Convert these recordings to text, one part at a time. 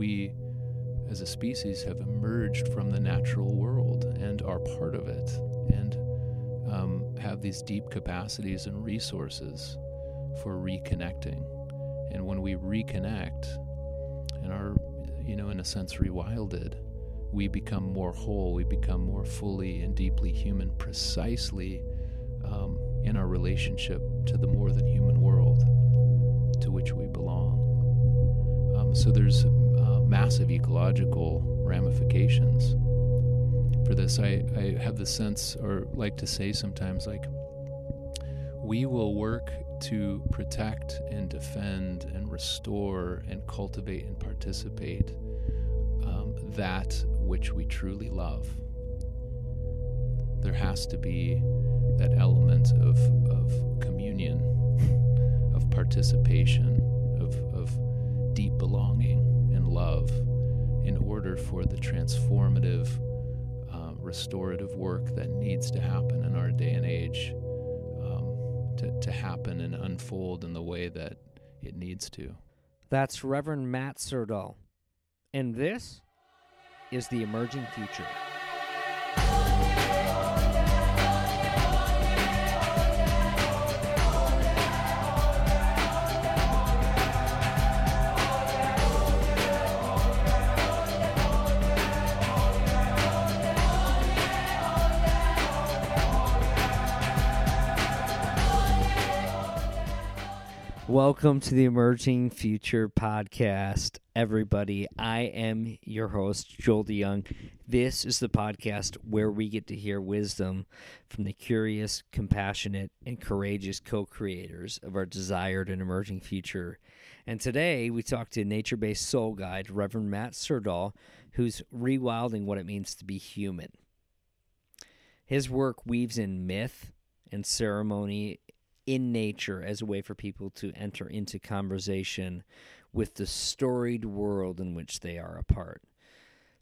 we as a species have emerged from the natural world and are part of it and um, have these deep capacities and resources for reconnecting. And when we reconnect and are, you know, in a sense, rewilded, we become more whole, we become more fully and deeply human precisely um, in our relationship to the more than human world to which we belong. Um, so there's massive ecological ramifications for this. I, I have the sense, or like to say sometimes, like, we will work to protect and defend and restore and cultivate and participate um, that which we truly love. There has to be that element of, of communion, of participation, of, of deep belonging for the transformative, uh, restorative work that needs to happen in our day and age um, to, to happen and unfold in the way that it needs to. That's Reverend Matt Syrdal. And this is the emerging future. Welcome to the Emerging Future Podcast, everybody. I am your host, Joel DeYoung. This is the podcast where we get to hear wisdom from the curious, compassionate, and courageous co creators of our desired and emerging future. And today we talk to nature based soul guide, Reverend Matt Syrdal, who's rewilding what it means to be human. His work weaves in myth and ceremony in nature as a way for people to enter into conversation with the storied world in which they are a part.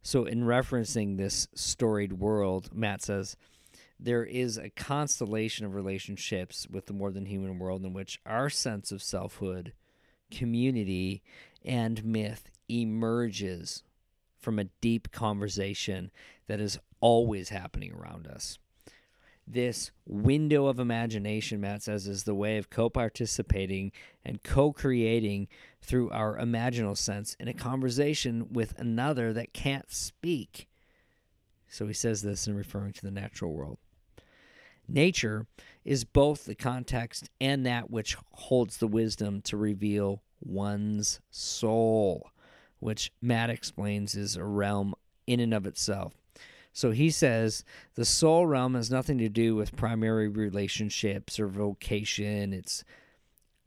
So, in referencing this storied world, Matt says there is a constellation of relationships with the more than human world in which our sense of selfhood, community, and myth emerges from a deep conversation that is always happening around us this window of imagination, Matt says, is the way of co participating and co creating through our imaginal sense in a conversation with another that can't speak. So he says this in referring to the natural world. Nature is both the context and that which holds the wisdom to reveal one's soul, which Matt explains is a realm in and of itself. So he says the soul realm has nothing to do with primary relationships or vocation. It's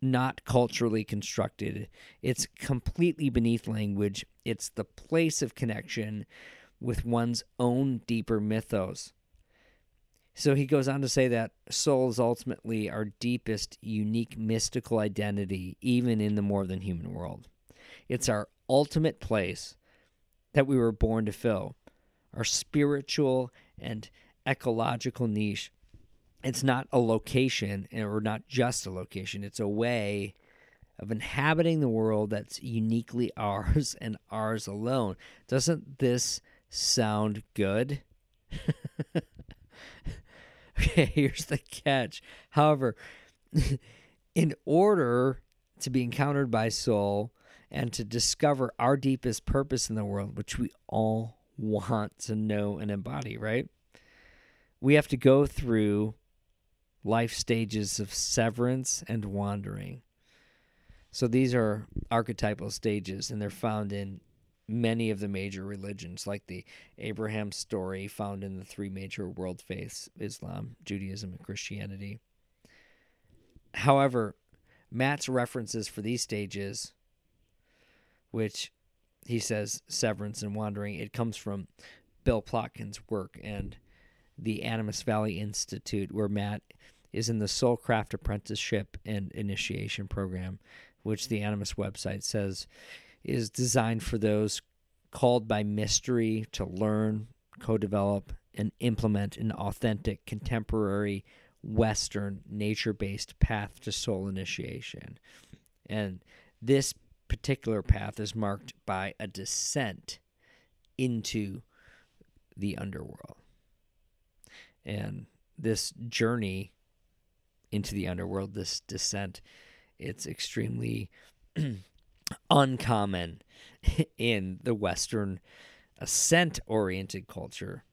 not culturally constructed, it's completely beneath language. It's the place of connection with one's own deeper mythos. So he goes on to say that soul is ultimately our deepest, unique, mystical identity, even in the more than human world. It's our ultimate place that we were born to fill our spiritual and ecological niche. It's not a location, or not just a location, it's a way of inhabiting the world that's uniquely ours and ours alone. Doesn't this sound good? okay, here's the catch. However, in order to be encountered by soul and to discover our deepest purpose in the world, which we all want to know and embody, right? We have to go through life stages of severance and wandering. So these are archetypal stages, and they're found in many of the major religions, like the Abraham story found in the three major world faiths Islam, Judaism, and Christianity. However, Matt's references for these stages, which he says severance and wandering it comes from bill plotkin's work and the animas valley institute where matt is in the soulcraft apprenticeship and initiation program which the animas website says is designed for those called by mystery to learn co-develop and implement an authentic contemporary western nature-based path to soul initiation. And this particular path is marked by a descent into the underworld. And this journey into the underworld, this descent, it's extremely uncommon in the Western ascent oriented culture.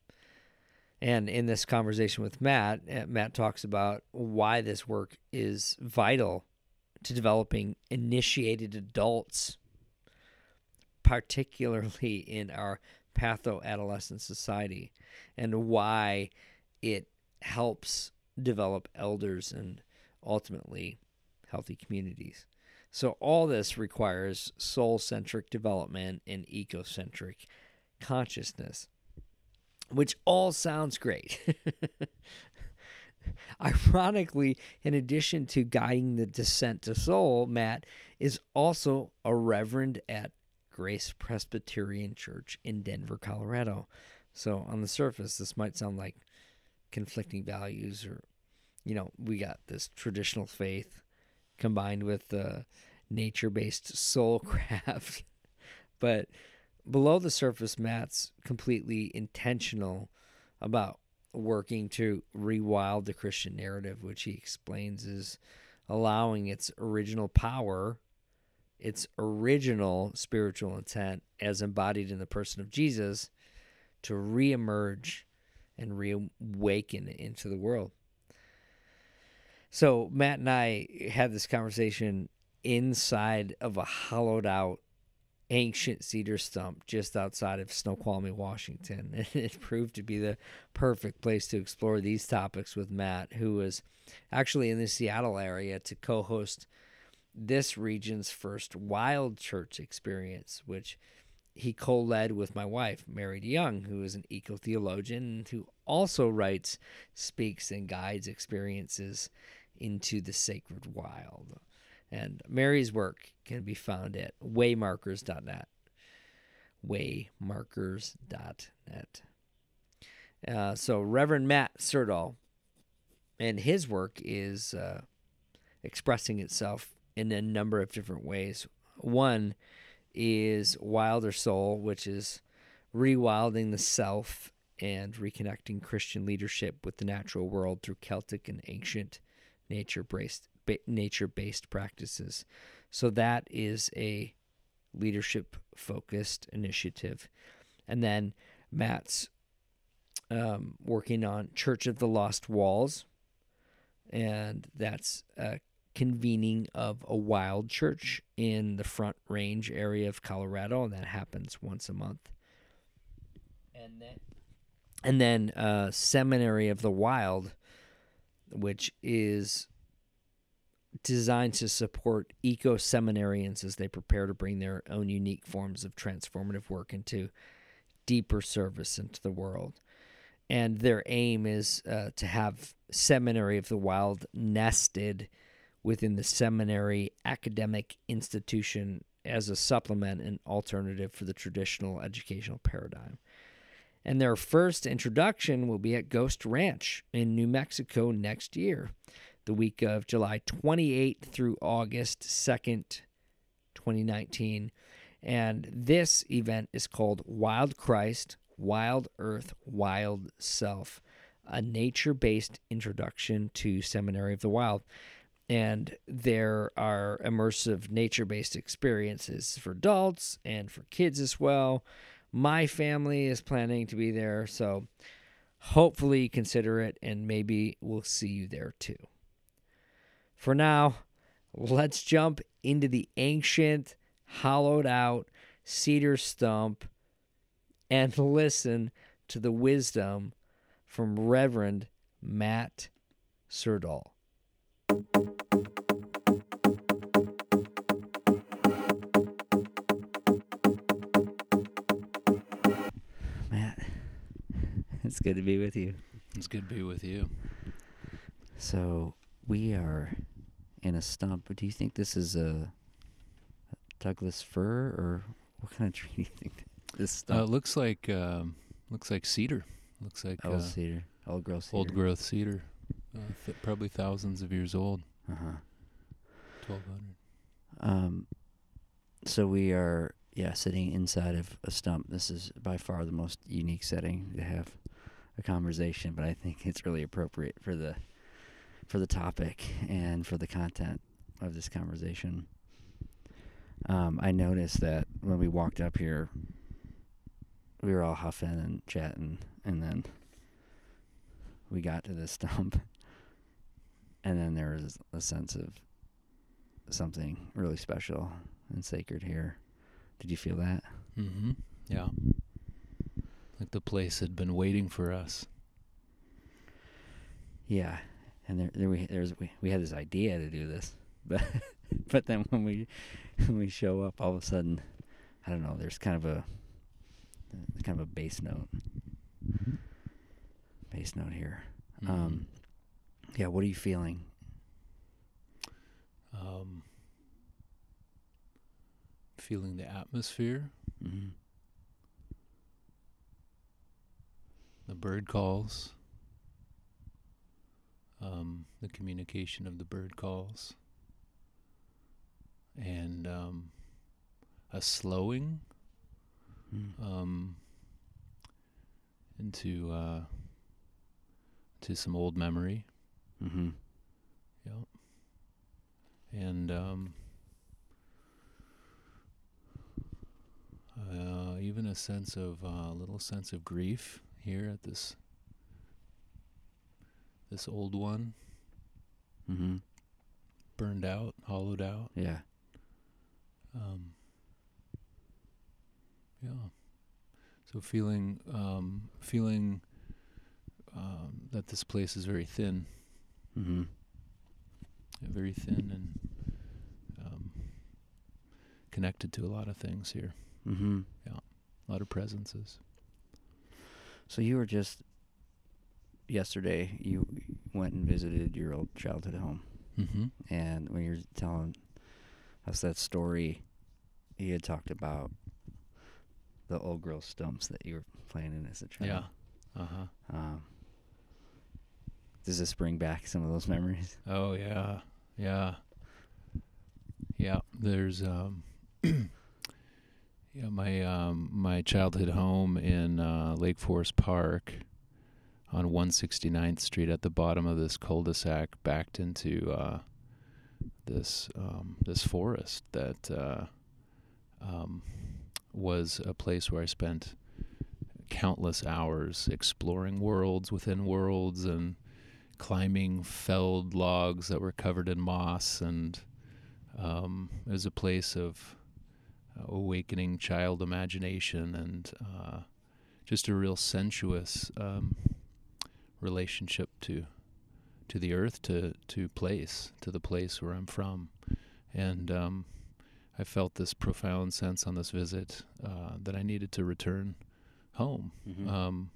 And in this conversation with Matt, uh, Matt talks about why this work is vital to developing initiated adults, particularly in our patho adolescent society, and why it helps develop elders and ultimately healthy communities. So, all this requires soul centric development and ecocentric consciousness, which all sounds great. Ironically, in addition to guiding the descent to soul, Matt is also a reverend at Grace Presbyterian Church in Denver, Colorado. So, on the surface, this might sound like conflicting values, or, you know, we got this traditional faith combined with the nature based soul craft. but below the surface, Matt's completely intentional about working to rewild the Christian narrative, which he explains is allowing its original power, its original spiritual intent, as embodied in the person of Jesus, to reemerge and reawaken into the world. So Matt and I had this conversation inside of a hollowed out ancient cedar stump just outside of Snoqualmie, Washington. And it proved to be the perfect place to explore these topics with Matt, who was actually in the Seattle area to co host this region's first wild church experience, which he co led with my wife, Mary DeYoung, who is an eco theologian who also writes, speaks, and guides experiences into the sacred wild. And Mary's work can be found at waymarkers.net. Waymarkers.net. Uh, so, Reverend Matt Syrdal and his work is uh, expressing itself in a number of different ways. One is Wilder Soul, which is rewilding the self and reconnecting Christian leadership with the natural world through Celtic and ancient nature based nature based practices. So that is a leadership focused initiative. And then Matt's um, working on Church of the Lost Walls, and that's a convening of a wild church in the Front Range area of Colorado, and that happens once a month. And then, and then uh, Seminary of the Wild, which is designed to support eco seminarians as they prepare to bring their own unique forms of transformative work into deeper service into the world. And their aim is uh, to have Seminary of the Wild nested within the seminary academic institution as a supplement and alternative for the traditional educational paradigm. And their first introduction will be at Ghost Ranch in New Mexico next year the week of July 28th through August 2nd, 2019. And this event is called Wild Christ, Wild Earth, Wild Self, a nature based introduction to Seminary of the Wild. And there are immersive nature based experiences for adults and for kids as well. My family is planning to be there, so hopefully consider it, and maybe we'll see you there too. For now, let's jump into the ancient, hollowed out cedar stump and listen to the wisdom from Reverend Matt Syrdal. Matt, it's good to be with you. It's good to be with you. So, we are in a stump. Do you think this is a Douglas fir, or what kind of tree do you think this stump? Uh, looks like um, looks like cedar. Looks like old uh, cedar, old growth cedar. old growth cedar. Uh, th- probably thousands of years old. Uh huh. Twelve hundred. Um, So we are, yeah, sitting inside of a stump. This is by far the most unique setting to have a conversation, but I think it's really appropriate for the for the topic and for the content of this conversation. Um, I noticed that when we walked up here, we were all huffing and chatting, and then we got to this stump, and then there was a sense of something really special and sacred here. Did you feel that? Mm-hmm. Yeah. Like the place had been waiting for us. Yeah, and there, there we there's we, we had this idea to do this, but but then when we when we show up, all of a sudden, I don't know. There's kind of a kind of a bass note, bass note here. Mm-hmm. Um, yeah, what are you feeling? Um, feeling the atmosphere, Mm-hmm. the bird calls, um, the communication of the bird calls, and um, a slowing Mm. um, into uh, to some old memory. Mm-hmm. Yep. And um, uh, even a sense of a uh, little sense of grief here at this this old one Mm-hmm. burned out, hollowed out. Yeah. Um, yeah. So feeling um, feeling um, that this place is very thin, Mm-hmm. very thin and um, connected to a lot of things here, Mm-hmm. Yeah, a lot of presences. So you were just yesterday. You went and visited your old childhood home, Mm-hmm. and when you're telling us that story, you had talked about the old girl stumps that you were playing in as a child. Yeah. Uh huh. Um, does this bring back some of those memories? Oh yeah, yeah, yeah. There's um, yeah, my um, my childhood home in uh, Lake Forest Park on 169th Street at the bottom of this cul-de-sac, backed into uh, this um, this forest that uh, um, was a place where I spent countless hours exploring worlds within worlds and climbing felled logs that were covered in moss and um, it was a place of awakening child imagination and uh, just a real sensuous um, relationship to to the earth to to place to the place where I'm from and um, I felt this profound sense on this visit uh, that I needed to return home Mm-hmm. um,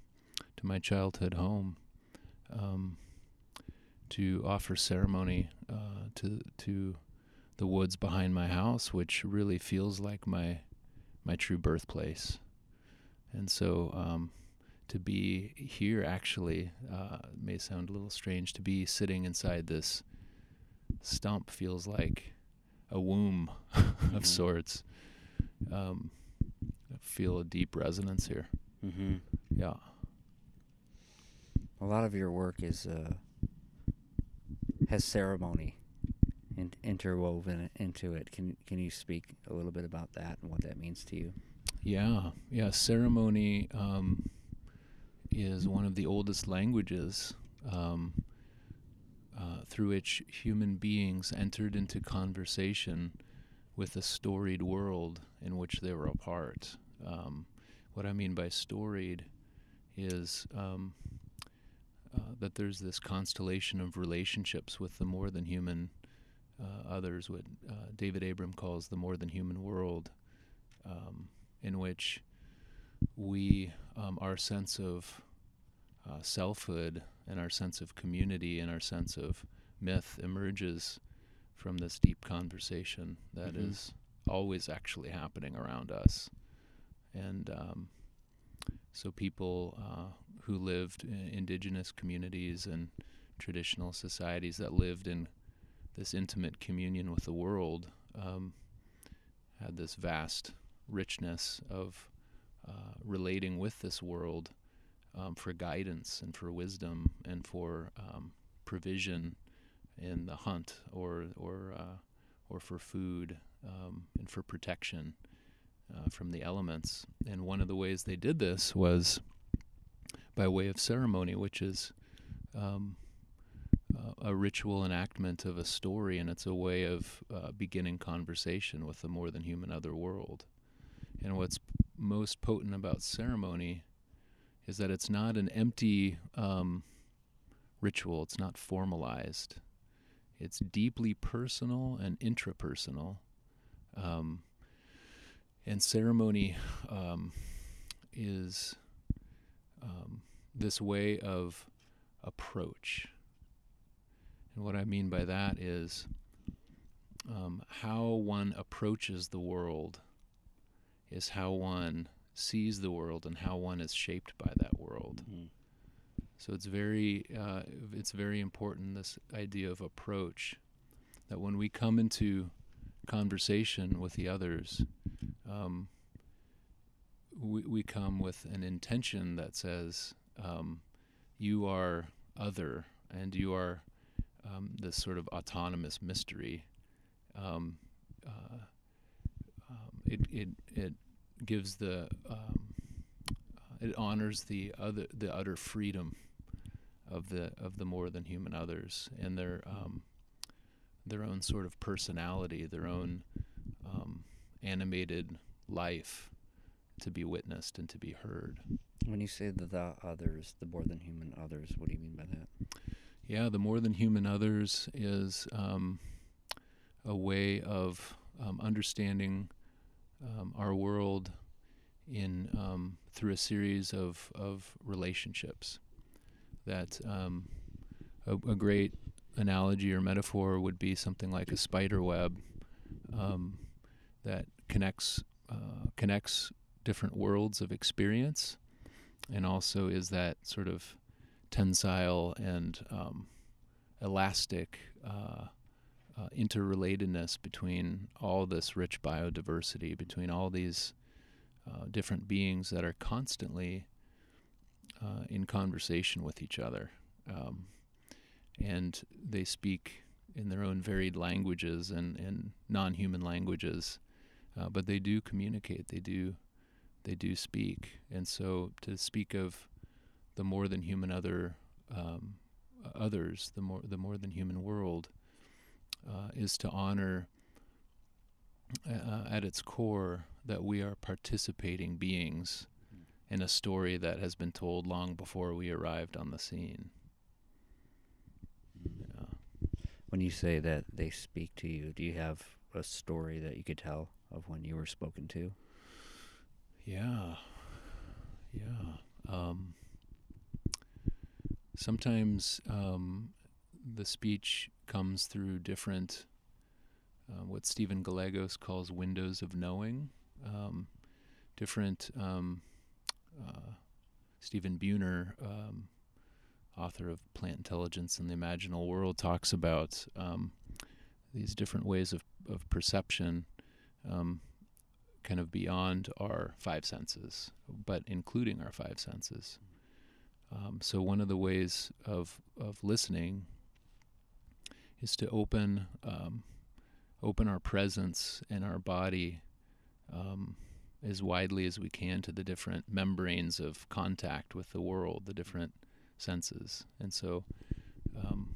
to my childhood home um, to offer ceremony uh, to to the woods behind my house, which really feels like my my true birthplace. And so um, to be here actually uh, may sound a little strange. To be sitting inside this stump feels like a womb Mhm. of sorts. Um, I feel a deep resonance here. mm-hmm. Yeah. A lot of your work is uh, has ceremony in- interwoven into it. Can can you speak a little bit about that and what that means to you? Yeah, yeah. Ceremony um, is one of the oldest languages um, uh, through which human beings entered into conversation with a storied world in which they were a part. Um, what I mean by storied is um, uh, that there's this constellation of relationships with the more than human uh, others, what uh, David Abram calls the more than human world. Um, in which we, um, our sense of uh, selfhood and our sense of community and our sense of myth emerges from this deep conversation that is Mhm. always actually happening around us. And um, so, people uh, who lived in indigenous communities and traditional societies that lived in this intimate communion with the world um, had this vast richness of uh, relating with this world um, for guidance and for wisdom and for um, provision in the hunt or or uh, or for food um, and for protection uh, from the elements. And one of the ways they did this was by way of ceremony, which is um, a ritual enactment of a story, and it's a way of uh, beginning conversation with the more than human other world. And what's most potent about ceremony is that it's not an empty um, ritual, it's not formalized. It's deeply personal and intrapersonal. Um, and ceremony um, is um, this way of approach. And what I mean by that is um, how one approaches the world is how one sees the world and how one is shaped by that world. Mm-hmm. So it's very uh, it's very important this idea of approach that when we come into conversation with the others, um, we, we come with an intention that says um, you are other and you are um, this sort of autonomous mystery. Um, uh, it, it, it gives the um, it honors the other the utter freedom of the of the more than human others and their um, their own sort of personality, their own um, animated life to be witnessed and to be heard. When you say the, the others, the more than human others, what do you mean by that? Yeah, the more than human others is um, a way of um, understanding um, our world in um, through a series of, of relationships. That um, a, a, great analogy or metaphor would be something like a spider web um, that connects uh, connects different worlds of experience, and also is that sort of tensile and um, elastic uh, uh, interrelatedness between all this rich biodiversity, between all these uh, different beings that are constantly uh, in conversation with each other. Um, and they speak in their own varied languages and, and non human languages, uh, but they do communicate, they do, they do speak. And so to speak of the more than human other um, others, the more the more than human world, uh, is to honor uh, at its core that we are participating beings in a story that has been told long before we arrived on the scene. Yeah. When you say that they speak to you, do you have a story that you could tell of when you were spoken to? Yeah. Yeah. Um, sometimes um, the speech comes through different, uh, what Stephen Gallegos calls windows of knowing, um, different. Um, uh, Stephen Buhner, um, author of Plant Intelligence and the Imaginal World, talks about um, these different ways of, of perception um, kind of beyond our five senses, but including our five senses. Um, so one of the ways of of listening is to open um, open our presence and our body um, as widely as we can to the different membranes of contact with the world, the different senses, and so. Um,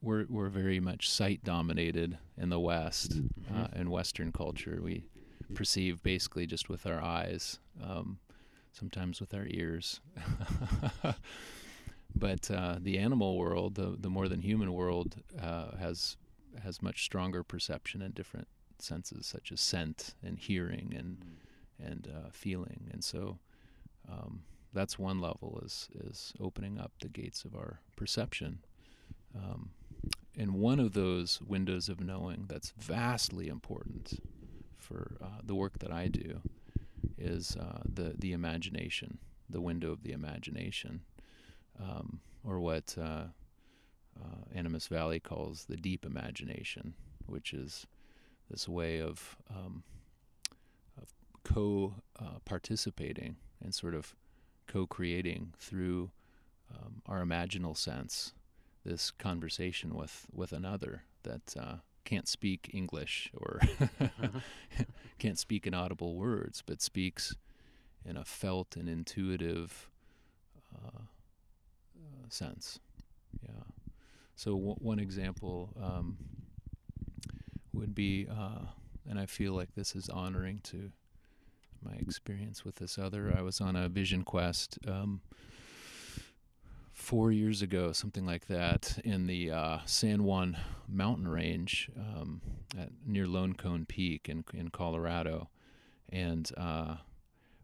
we're, we're very much sight dominated in the West, mm-hmm. uh, in Western culture. We perceive basically just with our eyes. Um, sometimes with our ears. but uh, the animal world, the the more than human world, uh, has has much stronger perception and different senses such as scent and hearing and mm. and uh, feeling, and so um, that's one level is is opening up the gates of our perception. Um, and one of those windows of knowing that's vastly important for uh, the work that I do is uh, the the imagination, the window of the imagination, um, or what uh, uh, Animas Valley calls the deep imagination, which is this way of um, co uh, participating and sort of co creating through um, our imaginal sense this conversation with, with another that uh, can't speak English or can't speak in audible words, but speaks in a felt and intuitive uh, sense. Yeah. So w- one example um, would be, uh, and I feel like this is honoring to my experience with this other. I was on a vision quest um, four years ago, something like that, in the uh, San Juan mountain range um, at, near Lone Cone Peak in in Colorado, and uh,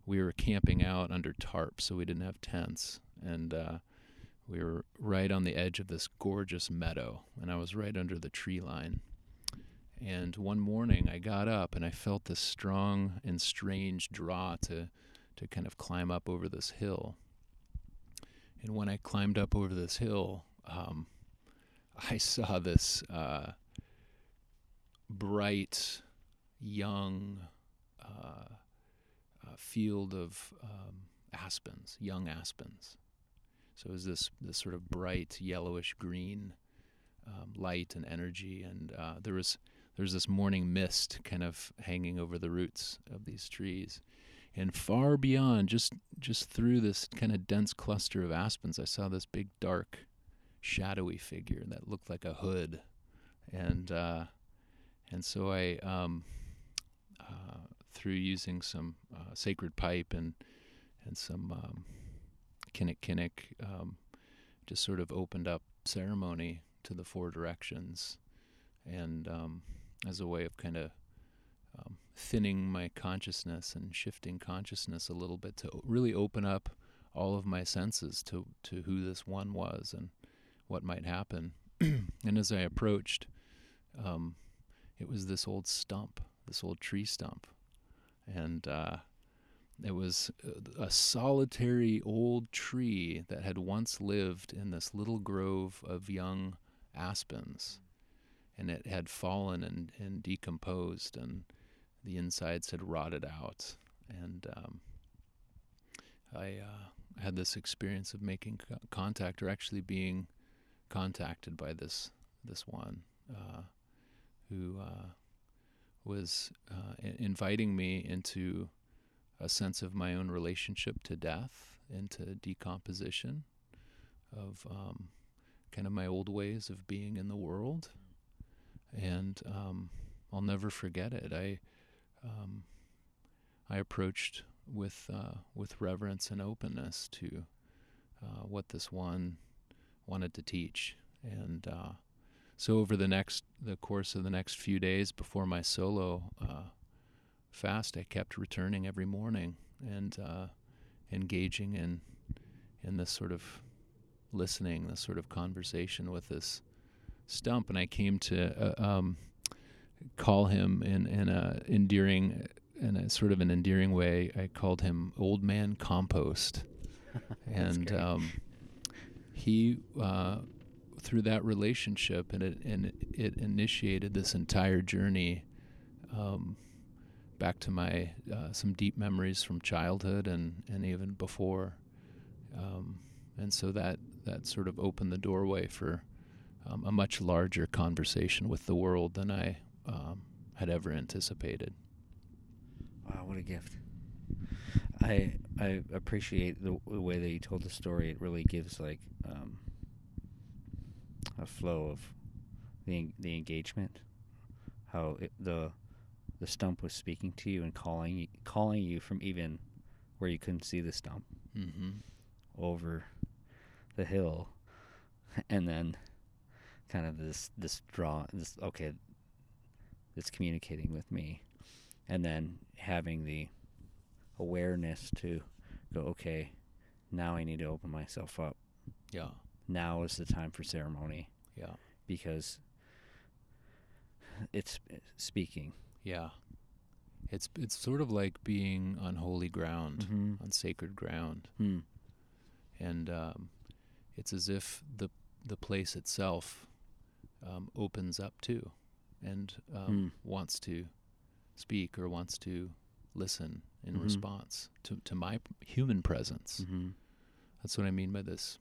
we were camping out under tarps, so we didn't have tents, and uh, we were right on the edge of this gorgeous meadow, and I was right under the tree line. And one morning I got up and I felt this strong and strange draw to, to kind of climb up over this hill. And when I climbed up over this hill, um, I saw this uh, bright, young uh, uh, field of um, aspens, young aspens. So it was this this sort of bright yellowish green um, light and energy, and uh, there was there's this morning mist kind of hanging over the roots of these trees. And far beyond, just just through this kind of dense cluster of aspens, I saw this big, dark, shadowy figure that looked like a hood, and uh, and so I, um, uh, through using some uh, sacred pipe and and some um, kinnikinnick, um, just sort of opened up ceremony to the four directions, and um, as a way of kind of um, thinning my consciousness and shifting consciousness a little bit to really open up all of my senses to to who this one was and what might happen. and as I approached, um, it was this old stump, this old tree stump, and uh, it was a solitary old tree that had once lived in this little grove of young aspens and it had fallen and, and decomposed, and the insides had rotted out. And um, I uh, had this experience of making contact, or actually being contacted by this this one uh, who uh, was uh, inviting me into a sense of my own relationship to death, into decomposition, of um, kind of my old ways of being in the world and um, I'll never forget it. I um, I approached with uh, with reverence and openness to uh, what this one wanted to teach, and uh, so over the next the course of the next few days before my solo uh, fast, I kept returning every morning and uh, engaging in in this sort of listening, this sort of conversation with this stump, and I came to uh, um, call him in in a endearing, in a sort of an endearing way. I called him Old Man Compost, and um, he uh, through that relationship, and it and it initiated this entire journey. Um, back to my uh, some deep memories from childhood and, and even before, um, and so that that sort of opened the doorway for um, a much larger conversation with the world than I um, had ever anticipated. Wow, what a gift! I I appreciate the, the way that you told the story. It really gives like um, a flow of the the engagement. How it, the the stump was speaking to you and calling you, calling you from even where you couldn't see the stump. Mm-hmm. over the hill, and then kind of this this draw this okay it's communicating with me. And then having the awareness to go okay now i need to open myself up. Yeah, now is the time for ceremony. Yeah, because it's speaking yeah. It's it's sort of like being on holy ground, Mhm. on sacred ground, Hmm. and um, it's as if the the place itself um, opens up too, and um, Hmm. wants to speak or wants to listen in Mhm. response to, to my human presence. Mm-hmm. That's what I mean by this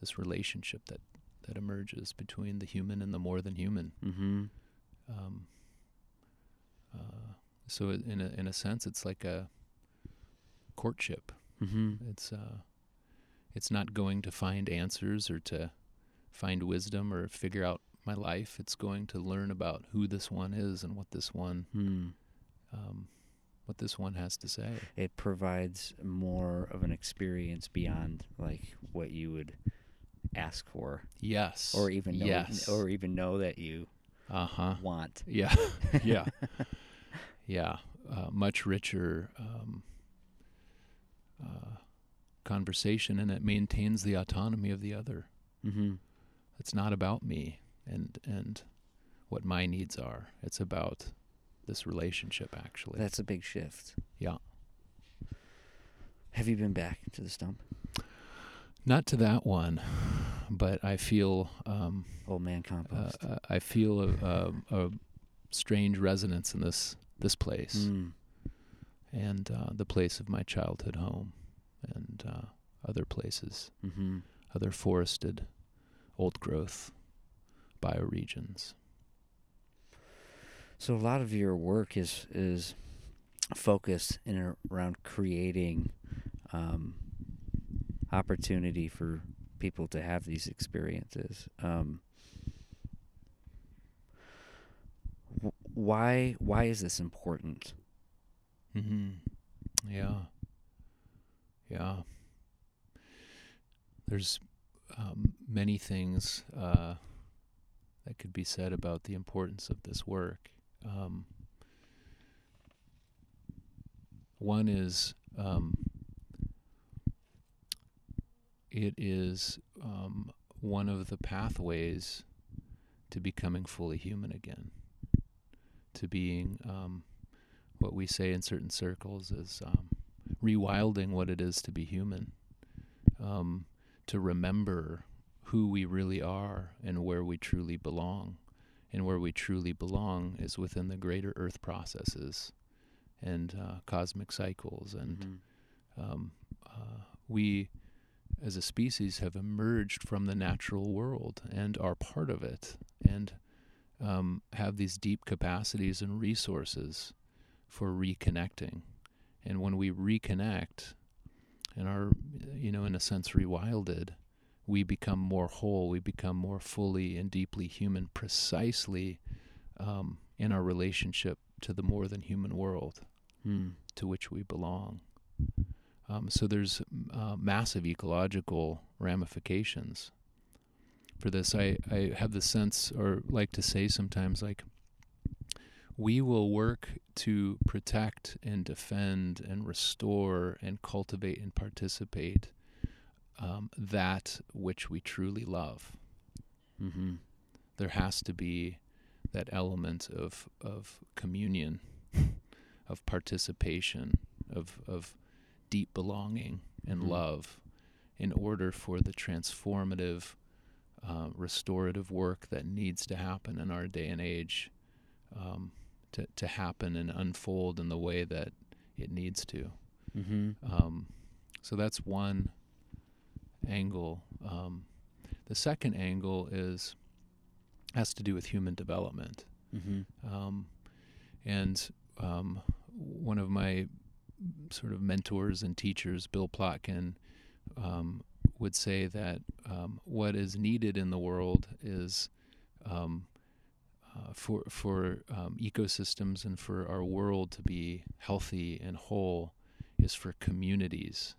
this relationship that that emerges between the human and the more than human. Mm-hmm. Um, uh, so in a in a sense, it's like a courtship. Mm-hmm. It's uh, it's not going to find answers or to find wisdom or figure out my life. It's going to learn about who this one is and what this one Hmm. um, what this one has to say. It provides more of an experience beyond like what you would ask for, Yes. or even know, yes. or even know that you uh huh. want. Yeah. yeah. Yeah. Uh, much richer um, uh, conversation, and it maintains the autonomy of the other. Mm-hmm. It's not about me and and what my needs are. It's about this relationship, actually. That's a big shift. Yeah. Have you been back to the stump? Not to that one, but I feel um, Old man uh, compost. uh, I feel a, a, a strange resonance in this this place Mm. and uh, the place of my childhood home and uh, other places, Mm-hmm. other forested, old growth bioregions. So a lot of your work is is focused in around creating um, opportunity for people to have these experiences. Um, why why is this important? Mm-hmm. Yeah. Yeah. There's um, many things uh, that could be said about the importance of this work. Um, one is um, it is um, one of the pathways to becoming fully human again, to being um, what we say in certain circles is um, rewilding what it is to be human, um, to remember who we really are and where we truly belong. And where we truly belong is within the greater earth processes and uh, cosmic cycles. And um, uh, we, as a species, have emerged from the natural world and are part of it and um, have these deep capacities and resources for reconnecting. And when we reconnect and are, you know, in a sense, rewilded, we become more whole, we become more fully and deeply human, precisely um, in our relationship to the more than human world Mm. to which we belong. Um, so there's uh, massive ecological ramifications for this. I, I have the sense, or like to say sometimes, like, we will work to protect and defend and restore and cultivate and participate um, that which we truly love. Mm-hmm. There has to be that element of of communion, of participation, of of deep belonging and Mhm. love, in order for the transformative, uh, restorative work that needs to happen in our day and age, um, to to happen and unfold in the way that it needs to. Mm-hmm. Um, so that's one angle. Um, the second angle is has to do with human development. Mm-hmm. Um, and um, one of my sort of mentors and teachers, Bill Plotkin, um, would say that um, what is needed in the world is um, uh, for for um, ecosystems and for our world to be healthy and whole is for communities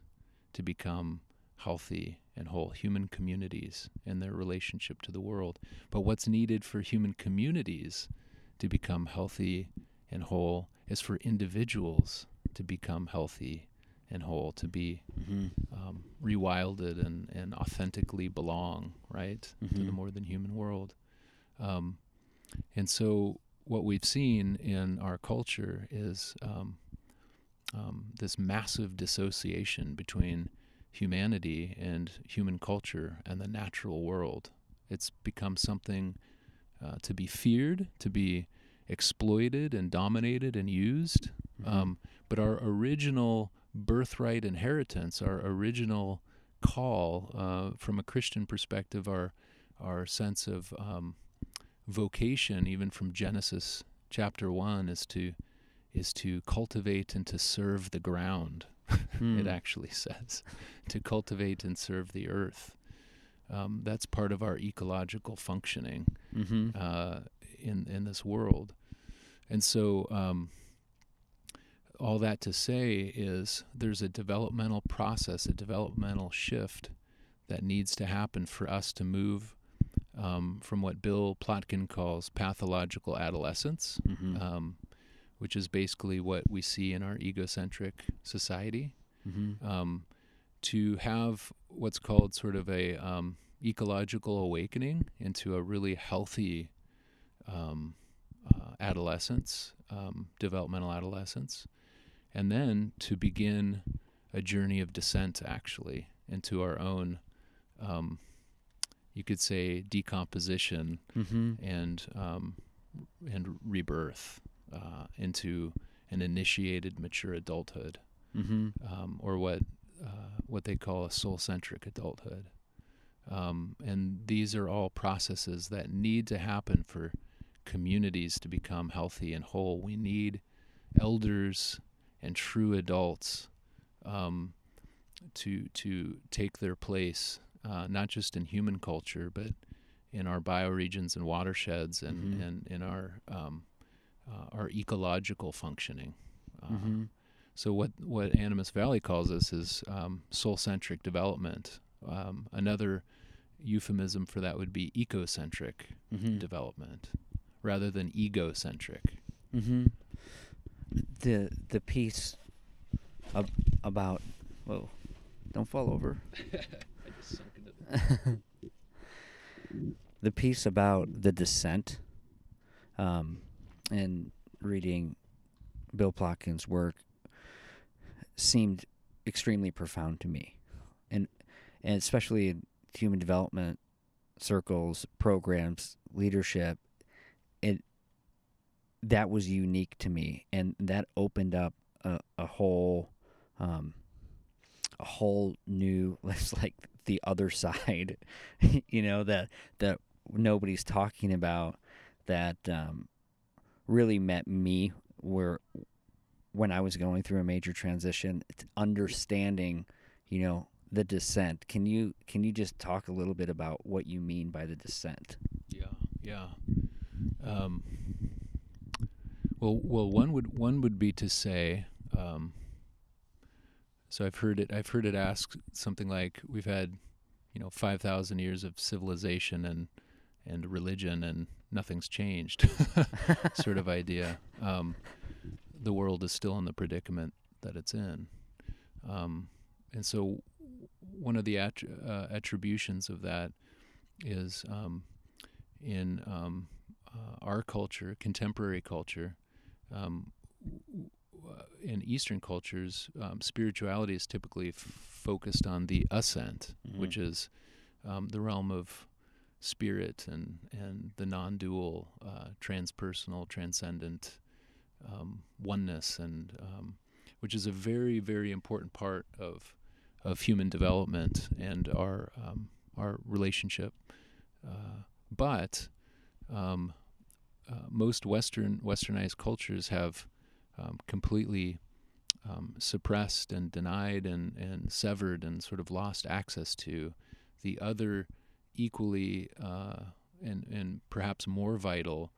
to become healthy and whole, human communities and their relationship to the world. But what's needed for human communities to become healthy and whole is for individuals to become healthy and whole, to be Mm-hmm. um, rewilded and, and authentically belong, right, to the Mhm. more than human world. Um, and so, what we've seen in our culture is um, um, this massive dissociation between humanity and human culture and the natural world. It's become something uh, to be feared, to be exploited and dominated and used. Mhm. Um, but our original birthright inheritance, our original call uh, from a Christian perspective, our our sense of um, vocation, even from Genesis chapter one, is to is to cultivate and to serve the ground. Hmm. it actually says to cultivate and serve the earth. Um, that's part of our ecological functioning Mm-hmm. uh, in in this world, and so um, all that to say is there's a developmental process, a developmental shift that needs to happen for us to move um, from what Bill Plotkin calls pathological adolescence, Mm-hmm. um, which is basically what we see in our egocentric society, mm-hmm. um, to have what's called sort of a um, ecological awakening into a really healthy um, uh, adolescence, um, developmental adolescence, and then to begin a journey of descent actually into our own, um, you could say, decomposition Mm-hmm. and um, and rebirth uh, into an initiated mature adulthood Mm-hmm. um, or what uh, what they call a soul-centric adulthood. Um, and these are all processes that need to happen for communities to become healthy and whole. We need elders and true adults um, to to take their place, uh, not just in human culture, but in our bioregions and watersheds, and Mhm. and in our um, uh, our ecological functioning. Uh, Mm-hmm. so what what Animas Valley calls us is um, soul-centric development. Um, another euphemism for that would be ecocentric Mm-hmm. development, rather than egocentric. Mm-hmm. The the piece ab- about whoa, don't fall over. the piece about the descent, um, and reading Bill Plotkin's work seemed extremely profound to me, and and especially in human development circles, programs, leadership. It that was unique to me, and that opened up a, a whole, um, a whole new. It's like the other side, you know that that nobody's talking about. That um, really met me where when I was going through a major transition, understanding, you know, the descent. Can you can you just talk a little bit about what you mean by the descent? Yeah, yeah. Um, well, well, one would one would be to say. Um, so I've heard it. I've heard it asked something like, "We've had, you know, five thousand years of civilization and and religion, and nothing's changed," sort of idea. Um, the world is still in the predicament that it's in, um, and so one of the attr- uh, attributions of that is um, in um, uh, our culture, contemporary culture, um, in Eastern cultures, um, spirituality is typically f- focused on the ascent, which is um, the realm of spirit and, and the non dual, uh, transpersonal, transcendent um, oneness, and um, which is a very, very important part of, of human development and our, um, our relationship. Uh, but um, uh, most Western Westernized cultures have um, completely um, suppressed and denied and, and severed and sort of lost access to the other equally uh, and and perhaps more vital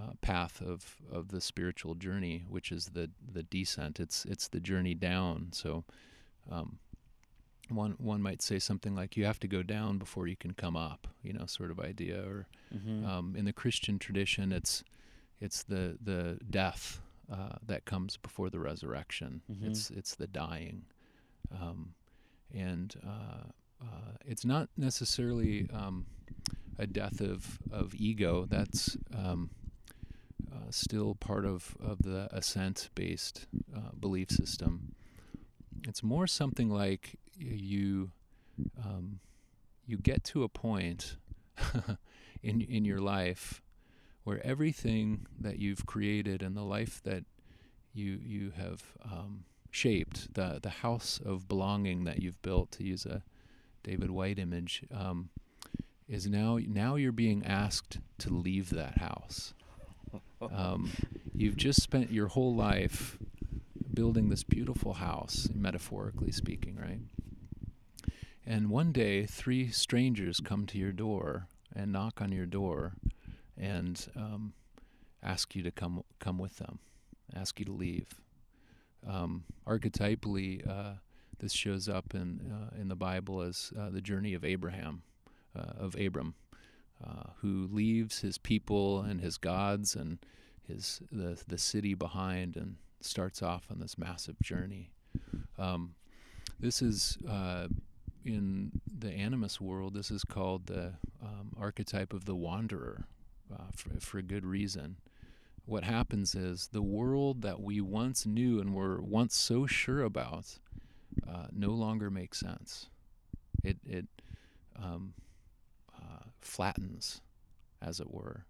uh, path of, of the spiritual journey, which is the the descent. It's it's the journey down. So. Um, one one might say something like you have to go down before you can come up, you know, sort of idea. Or Mm-hmm. um, in the Christian tradition, it's it's the the death uh, that comes before the resurrection. Mhm. It's it's the dying, um, and uh, uh, it's not necessarily um, a death of of ego. That's um, uh, still part of of the ascent based uh, belief system. It's more something like you um, you get to a point in in your life where everything that you've created and the life that you you have um, shaped the the house of belonging that you've built. To use a David Whyte image, um, is now now you're being asked to leave that house. Um, you've just spent your whole life building this beautiful house, metaphorically speaking, right? And one day, three strangers come to your door and knock on your door, and um, ask you to come come with them, ask you to leave. Um, archetypally, uh, this shows up in uh, in the Bible as uh, the journey of Abraham, uh, of Abram, uh, who leaves his people and his gods and his the the city behind and starts off on this massive journey. Um, this is uh, in the animist world. This is called the um, archetype of the wanderer, uh, for, for good reason. What happens is the world that we once knew and were once so sure about uh, no longer makes sense. It it um, uh, flattens, as it were,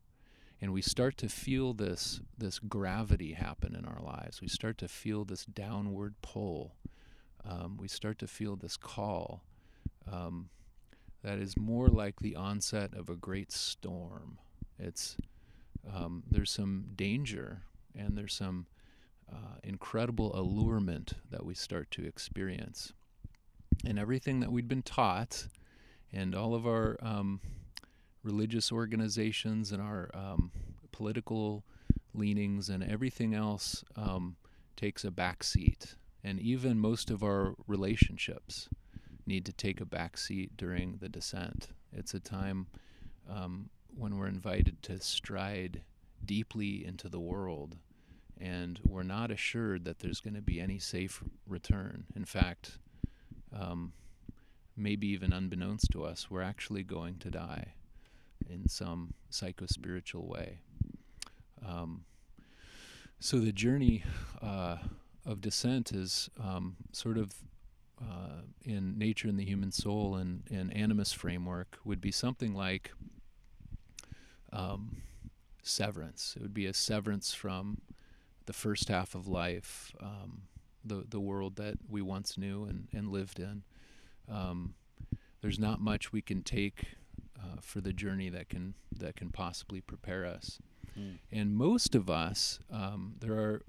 and we start to feel this this gravity happen in our lives. We start to feel this downward pull. Um, we start to feel this call um, that is more like the onset of a great storm. It's um, there's some danger and there's some uh, incredible allurement that we start to experience, and everything that we'd been taught, and all of our um, religious organizations and our um, political leanings and everything else um, takes a back seat, and even most of our relationships need to take a back seat during the descent. It's a time um, when we're invited to stride deeply into the world, and we're not assured that there's going to be any safe return. In fact, um, maybe even unbeknownst to us, we're actually going to die in some psycho-spiritual way. Um, so the journey uh, of descent is um, sort of uh, in nature and the human soul and, and animist framework would be something like um, severance. It would be a severance from the first half of life, um, the the world that we once knew and, and lived in. Um, there's not much we can take uh, for the journey that can that can possibly prepare us. Mm. And most of us, um, there are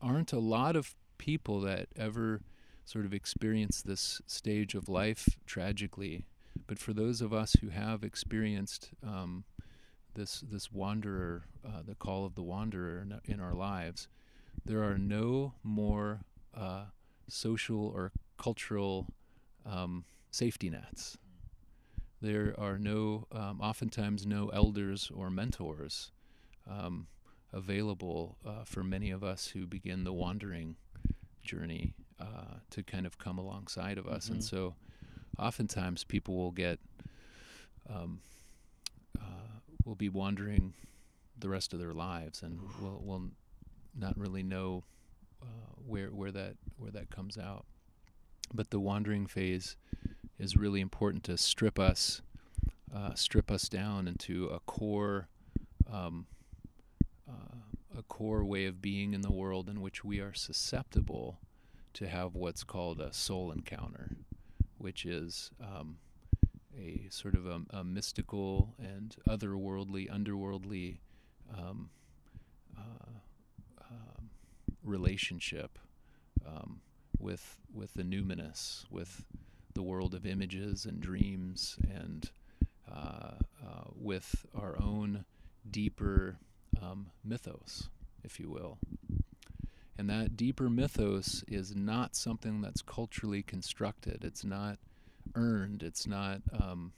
aren't a lot of people that ever sort of experience this stage of life tragically. But for those of us who have experienced um, this this wanderer, uh, the call of the wanderer in, our lives, there are no more uh, social or cultural um, safety nets. There are no, um, oftentimes, no elders or mentors um, available uh, for many of us who begin the wandering journey uh, to kind of come alongside of us. Mm-hmm. And so, oftentimes, people will get, um, uh, will be wandering the rest of their lives, and will will not really know uh, where where that where that comes out. But the wandering phase is really important to strip us, uh, strip us down into a core, um, uh, a core way of being in the world in which we are susceptible to have what's called a soul encounter, which is um, a sort of a, a, mystical and otherworldly, underworldly um, uh, um, relationship um, with with the numinous, with the world of images and dreams, and uh, uh, with our own deeper um, mythos, if you will. And that deeper mythos is not something that's culturally constructed. It's not earned. It's not. Um,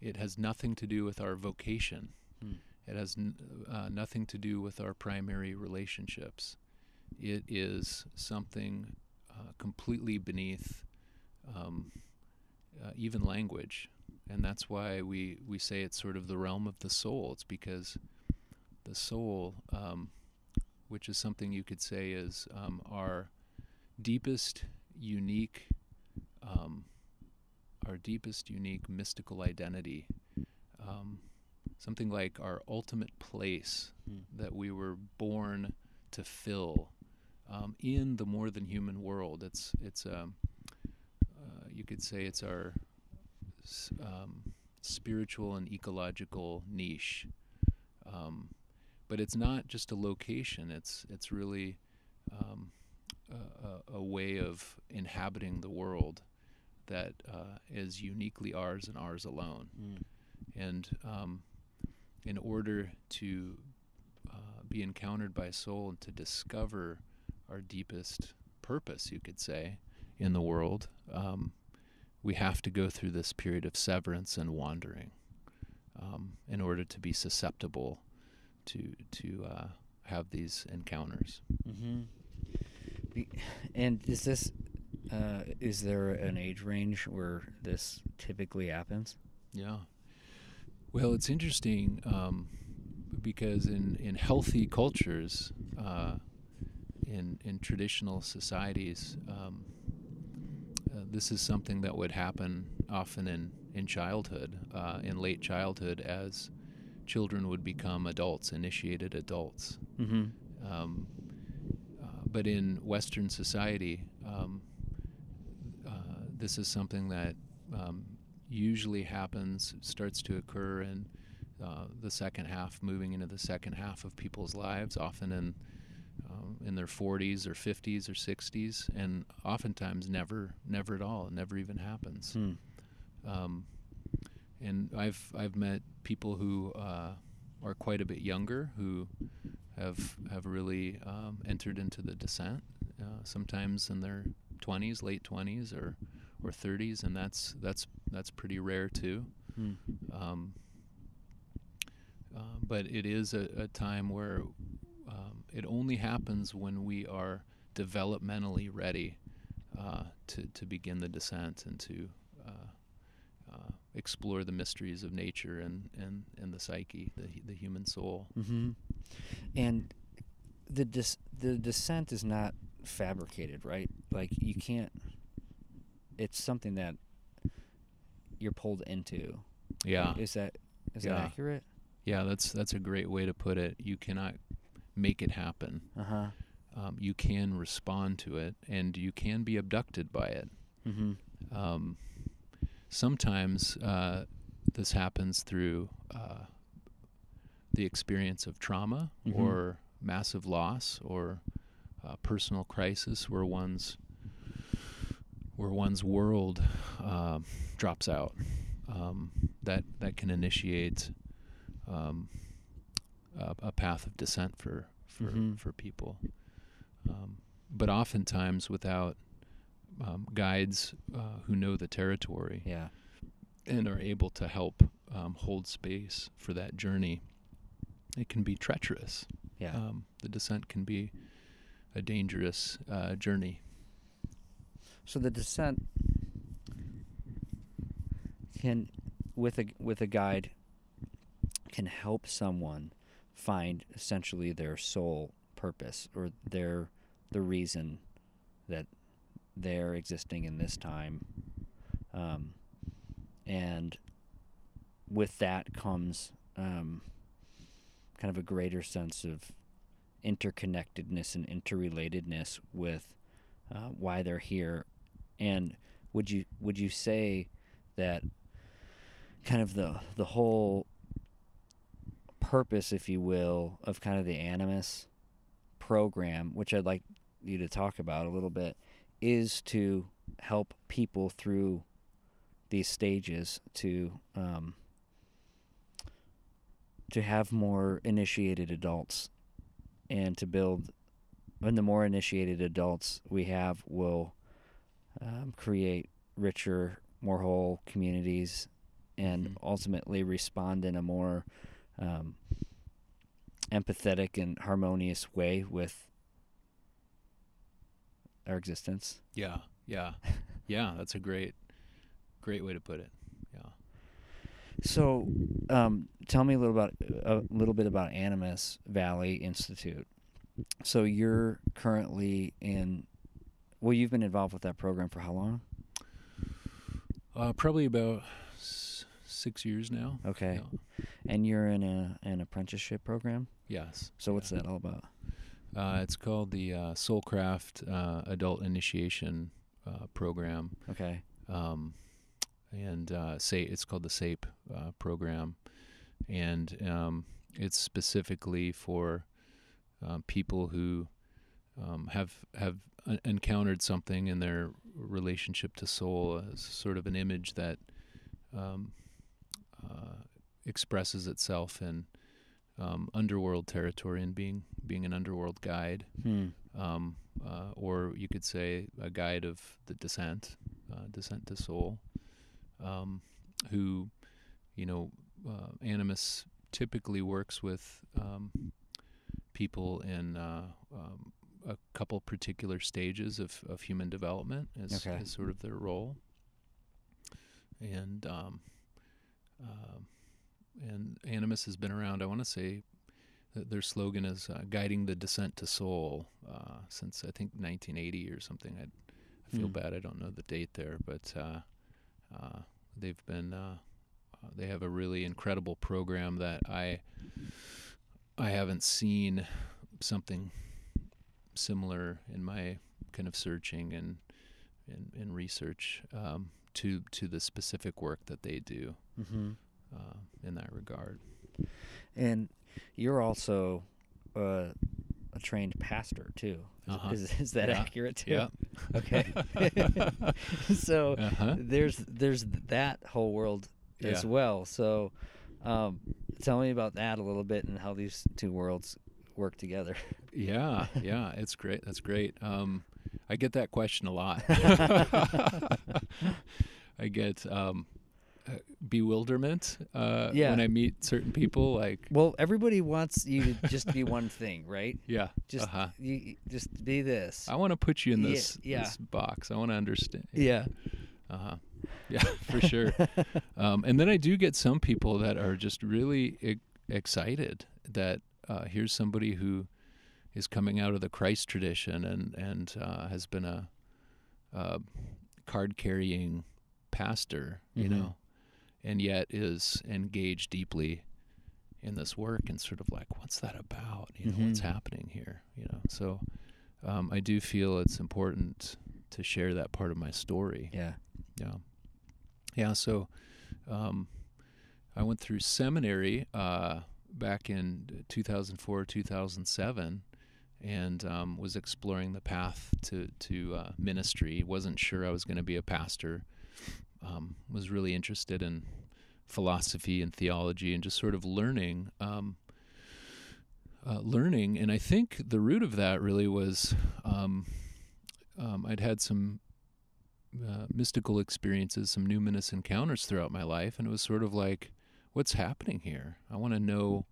it has nothing to do with our vocation. Hmm. It has n- uh, nothing to do with our primary relationships. It is something uh, completely beneath um, uh, even language, and that's why we we say it's sort of the realm of the soul. It's because the soul. Um, which is something you could say is um, our deepest, unique, um, our deepest, unique mystical identity. Um, something like our ultimate place mm. that we were born to fill um, in the more than human world. It's it's um, uh, you could say it's our um, spiritual and ecological niche. Um, but it's not just a location. It's it's really um, a, a, way of inhabiting the world that uh, is uniquely ours and ours alone. And um, in order to uh, be encountered by soul and to discover our deepest purpose, you could say, in the world, um, we have to go through this period of severance and wandering um, in order to be susceptible to to uh, have these encounters. Mm-hmm. And is this uh, is there an age range where this typically happens? Yeah. Well, it's interesting um, because in, in healthy cultures, uh, in in traditional societies, um, uh, this is something that would happen often in in childhood, uh, in late childhood, as children would become adults, initiated adults. Mm-hmm. Um, uh, but in Western society, um, uh, this is something that um, usually happens, starts to occur in uh, the second half, moving into the second half of people's lives, often in um, in their 40s or 50s or 60s, and oftentimes never, never at all. Never even happens. Hmm. And I've I've met people who uh, are quite a bit younger who have have really um, entered into the descent. Uh, sometimes in their 20s, late 20s, or or 30s, and that's that's that's pretty rare too. Hmm. Um, uh, but it is a, a time where um, it only happens when we are developmentally ready uh, to to begin the descent and to explore the mysteries of nature and, and, and the psyche, the the human soul. Mm-hmm. And the dis- the descent is not fabricated, right? Like you can't. It's something that you're pulled into. Yeah, Is that is that accurate? yeah, that's that's a great way to put it. You cannot make it happen. Uh huh. Um, you can respond to it, and you can be abducted by it. Mm-hmm. Um, sometimes uh, this happens through uh, the experience of trauma Mhm. or massive loss or uh, personal crisis where one's where one's world uh, drops out. Um, that that can initiate um, a, a path of descent for for, Mhm. for people. Um, but oftentimes without um, guides uh, who know the territory Yeah. and are able to help um, hold space for that journey, it can be treacherous. Yeah. Um, the descent can be a dangerous uh, journey. So the descent can, with a with a guide, can help someone find essentially their soul purpose or their the reason that they're existing in this time, um, and with that comes um, kind of a greater sense of interconnectedness and interrelatedness with uh, why they're here. And would you would you say that kind of the the whole purpose if you will of kind of the animas program which I'd like you to talk about a little bit is to help people through these stages to um, to have more initiated adults and to build and the more initiated adults we have will um, create richer, more whole communities, and Mhm. ultimately respond in a more um, empathetic and harmonious way with our existence. Yeah, yeah, yeah. That's a great, great way to put it. Yeah. So, um, tell me a little about a little bit about Animas Valley Institute. So you're currently in. Well, you've been involved with that program for how long? Uh, probably about s- six years now. Okay. Yeah. And you're in a an apprenticeship program. Yes. So what's yeah. that all about? Uh, it's called the uh, Soulcraft uh, Adult Initiation uh, Program, Okay. um, and uh, say it's called the SAPE uh, program, and um, it's specifically for uh, people who um, have have encountered something in their relationship to soul as sort of an image that um, uh, expresses itself in um, underworld territory and being being an underworld guide, Hmm. um, uh, or you could say a guide of the descent, uh, descent to soul, um, who, you know, uh, animas typically works with um, people in uh, um, a couple particular stages of, of human development as, Okay. as sort of their role, and um, um and animas has been around. I want to say that their slogan is uh, guiding the descent to soul uh, since I think 1980 or something. I, I feel Hmm. bad I don't know the date there, but uh, uh, they've been uh, uh, they have a really incredible program that I I haven't seen something similar in my kind of searching and and, and research um, to to the specific work that they do Mm-hmm. Uh, in that regard. And you're also uh, a trained pastor too. Is, Uh-huh. is, is that Yeah. accurate too? Yeah. Okay. so uh-huh. there's there's that whole world as well. So um, tell me about that a little bit and how these two worlds work together. Yeah, yeah, it's great. That's great. Um, I get that question a lot. I get um, bewilderment uh, Yeah. when I meet certain people. Like, Well, everybody wants you to just be one thing, right? yeah, Just uh-huh. you just be this. I want to put you in this, yeah. this box. I want to understand. yeah. Uh huh. Yeah, for sure. um, and then I do get some people that are just really e- excited that uh, here's somebody who is coming out of the Christ tradition and and uh, has been a, uh card carrying pastor, you Mhm. know, and yet is engaged deeply in this work and sort of like, what's that about? You know, what's Mhm. happening here? You know, so um, I do feel it's important to share that part of my story. Yeah. Yeah. Yeah. So um, I went through seminary uh, back in 2004, 2007, and um, was exploring the path to, to uh, ministry. Wasn't sure I was going to be a pastor. Um, was really interested in philosophy and theology and just sort of learning. Um, uh, learning, and I think the root of that really was um, um, I'd had some uh, mystical experiences, some numinous encounters throughout my life, and it was sort of like, what's happening here? I want to know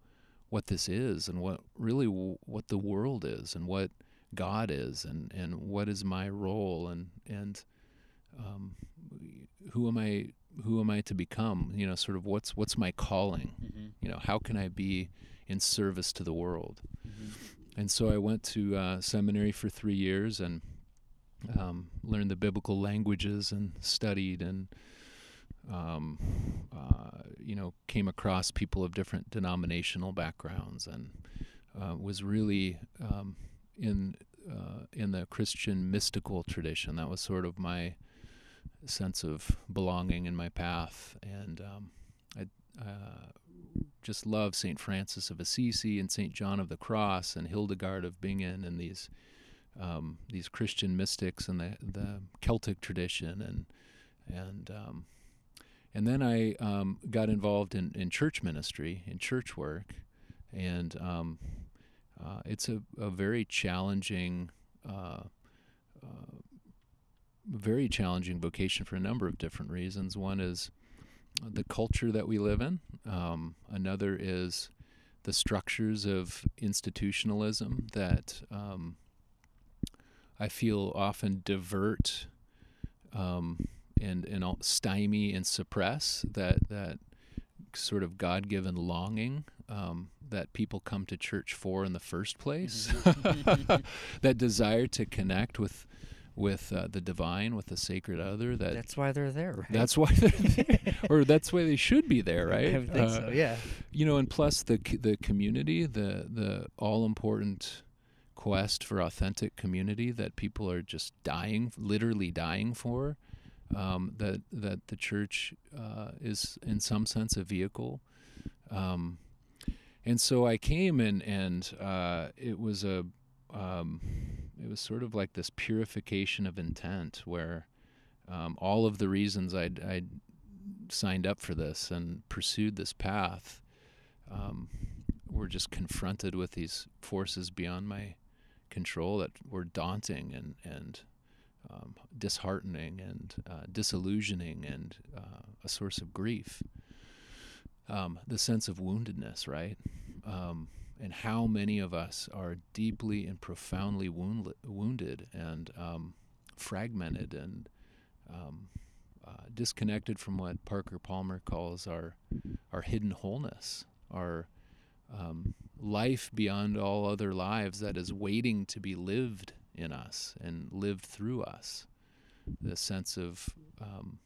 what this is, and what really w- what the world is, and what God is, and and what is my role, and and um, who am I? Who am I to become? You know, sort of what's what's my calling? Mm-hmm. You know, how can I be in service to the world? And so I went to uh, seminary for three years and um, learned the biblical languages and studied and um, uh, you know came across people of different denominational backgrounds and uh, was really um, in uh, in the Christian mystical tradition. That was sort of my sense of belonging in my path, and um, I uh, just love Saint Francis of Assisi and Saint John of the Cross and Hildegard of Bingen and these um, these Christian mystics and the the Celtic tradition and and um, and then I um, got involved in, in church ministry in church work. And um, uh, it's a, a very challenging uh, uh, very challenging vocation for a number of different reasons. One is the culture that we live in. Um, another is the structures of institutionalism that um, I feel often divert um, and and all- stymie and suppress that that sort of God-given longing um, that people come to church for in the first place. that desire to connect with with uh, the divine, with the sacred other. That That's why they're there, right? that's why they're there, or that's why they should be there, right? I think Uh, so. Yeah. you know, and plus the the community, the the all important quest for authentic community that people are just dying, literally dying for. Um, that that the church uh, is in some sense a vehicle. Um, and so I came and and uh, it was a um, it was sort of like this purification of intent where um, all of the reasons I'd, I'd signed up for this and pursued this path um, were just confronted with these forces beyond my control that were daunting and and um, disheartening and uh, disillusioning and uh, a source of grief. Um, the sense of woundedness, right? And how many of us are deeply and profoundly wound- wounded and um, fragmented and um, uh, disconnected from what Parker Palmer calls our our hidden wholeness, our um, life beyond all other lives that is waiting to be lived in us and lived through us. The sense of um,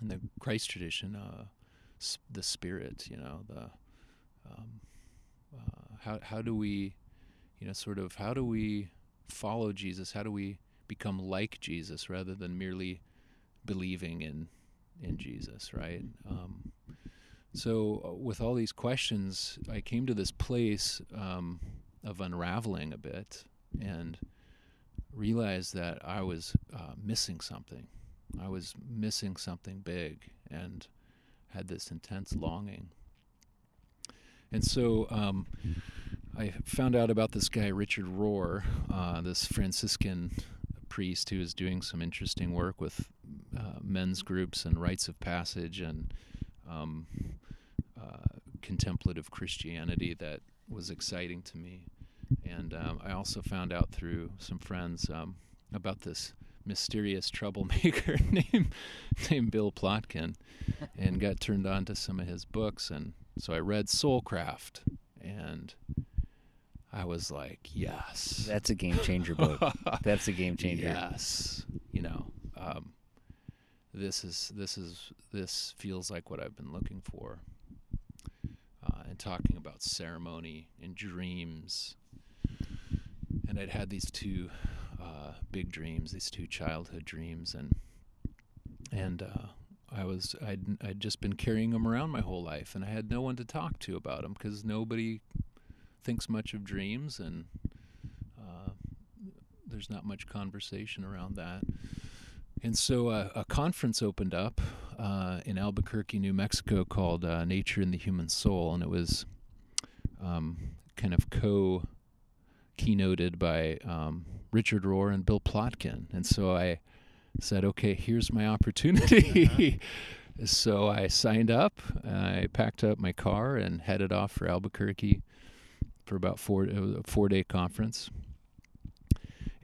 in the Christ tradition, uh, the spirit, you know, the um, uh, how how do we, you know, sort of how do we follow Jesus? How do we become like Jesus rather than merely believing in in Jesus, right? Um, so, uh, with all these questions, I came to this place um, of unraveling a bit and realized that I was uh, missing something. I was missing something big and had this intense longing. And so um, I found out about this guy, Richard Rohr, uh, this Franciscan priest who is doing some interesting work with uh, men's groups and rites of passage and um, uh, contemplative Christianity that was exciting to me. And um, I also found out through some friends um, about this mysterious troublemaker named named Bill Plotkin, and got turned on to some of his books. And so I read Soulcraft, and I was like, yes, that's a game changer book. that's a game changer. Yes, you know, um, this is this is this feels like what I've been looking for. Uh, and talking about ceremony and dreams and I'd had these two uh, big dreams, these two childhood dreams, and and uh, I was I'd I'd just been carrying them around my whole life, and I had no one to talk to about them because nobody thinks much of dreams, and uh, there's not much conversation around that. And so uh, a conference opened up uh, in Albuquerque, New Mexico, called uh, "Nature and the Human Soul," and it was um, kind of co keynoted by um, Richard Rohr and Bill Plotkin. And so I said, okay, here's my opportunity. Uh-huh. so I signed up. I packed up my car and headed off for Albuquerque for about four a four day conference.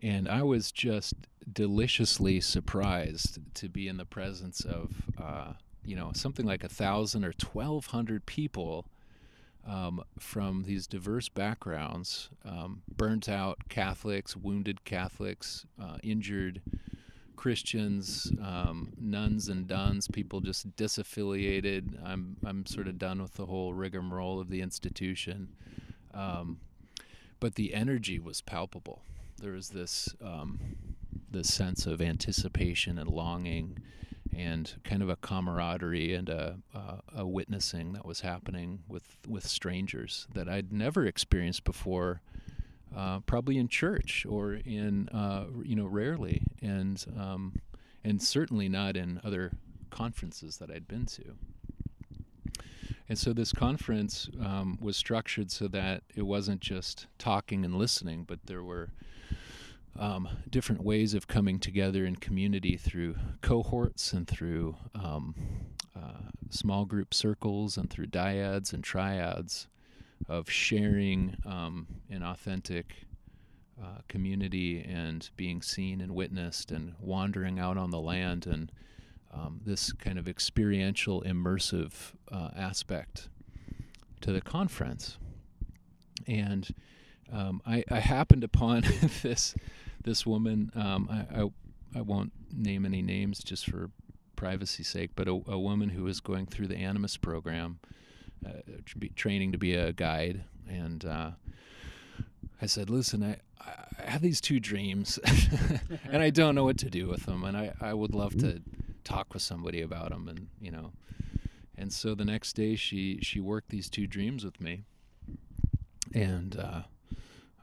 And I was just deliciously surprised to be in the presence of, uh, you know, something like a thousand or twelve hundred people um, from these diverse backgrounds um, burnt out Catholics, wounded Catholics, uh, injured Christians, um, nuns and duns, people just disaffiliated. I'm, I'm sort of done with the whole rigmarole of the institution. Um, but the energy was palpable. There was this, um, this sense of anticipation and longing and kind of a camaraderie and a, a, a, witnessing that was happening with, with strangers that I'd never experienced before, uh, probably in church or in, uh, you know, rarely, and, um, and certainly not in other conferences that I'd been to. And so this conference um, was structured so that it wasn't just talking and listening, but there were um, different ways of coming together in community through cohorts and through um, uh, small group circles and through dyads and triads of sharing um, an authentic uh, community and being seen and witnessed and wandering out on the land and um, this kind of experiential, immersive uh, aspect to the conference. And um, I, I, happened upon this this woman. Um, I, I, I won't name any names just for privacy's sake, but a, a woman who was going through the Animas program, training to be a guide, and uh, I said, "Listen, I I have these two dreams, and I don't know what to do with them, and I, I would love to talk with somebody about them, and you know, and so the next day she she worked these two dreams with me, and uh,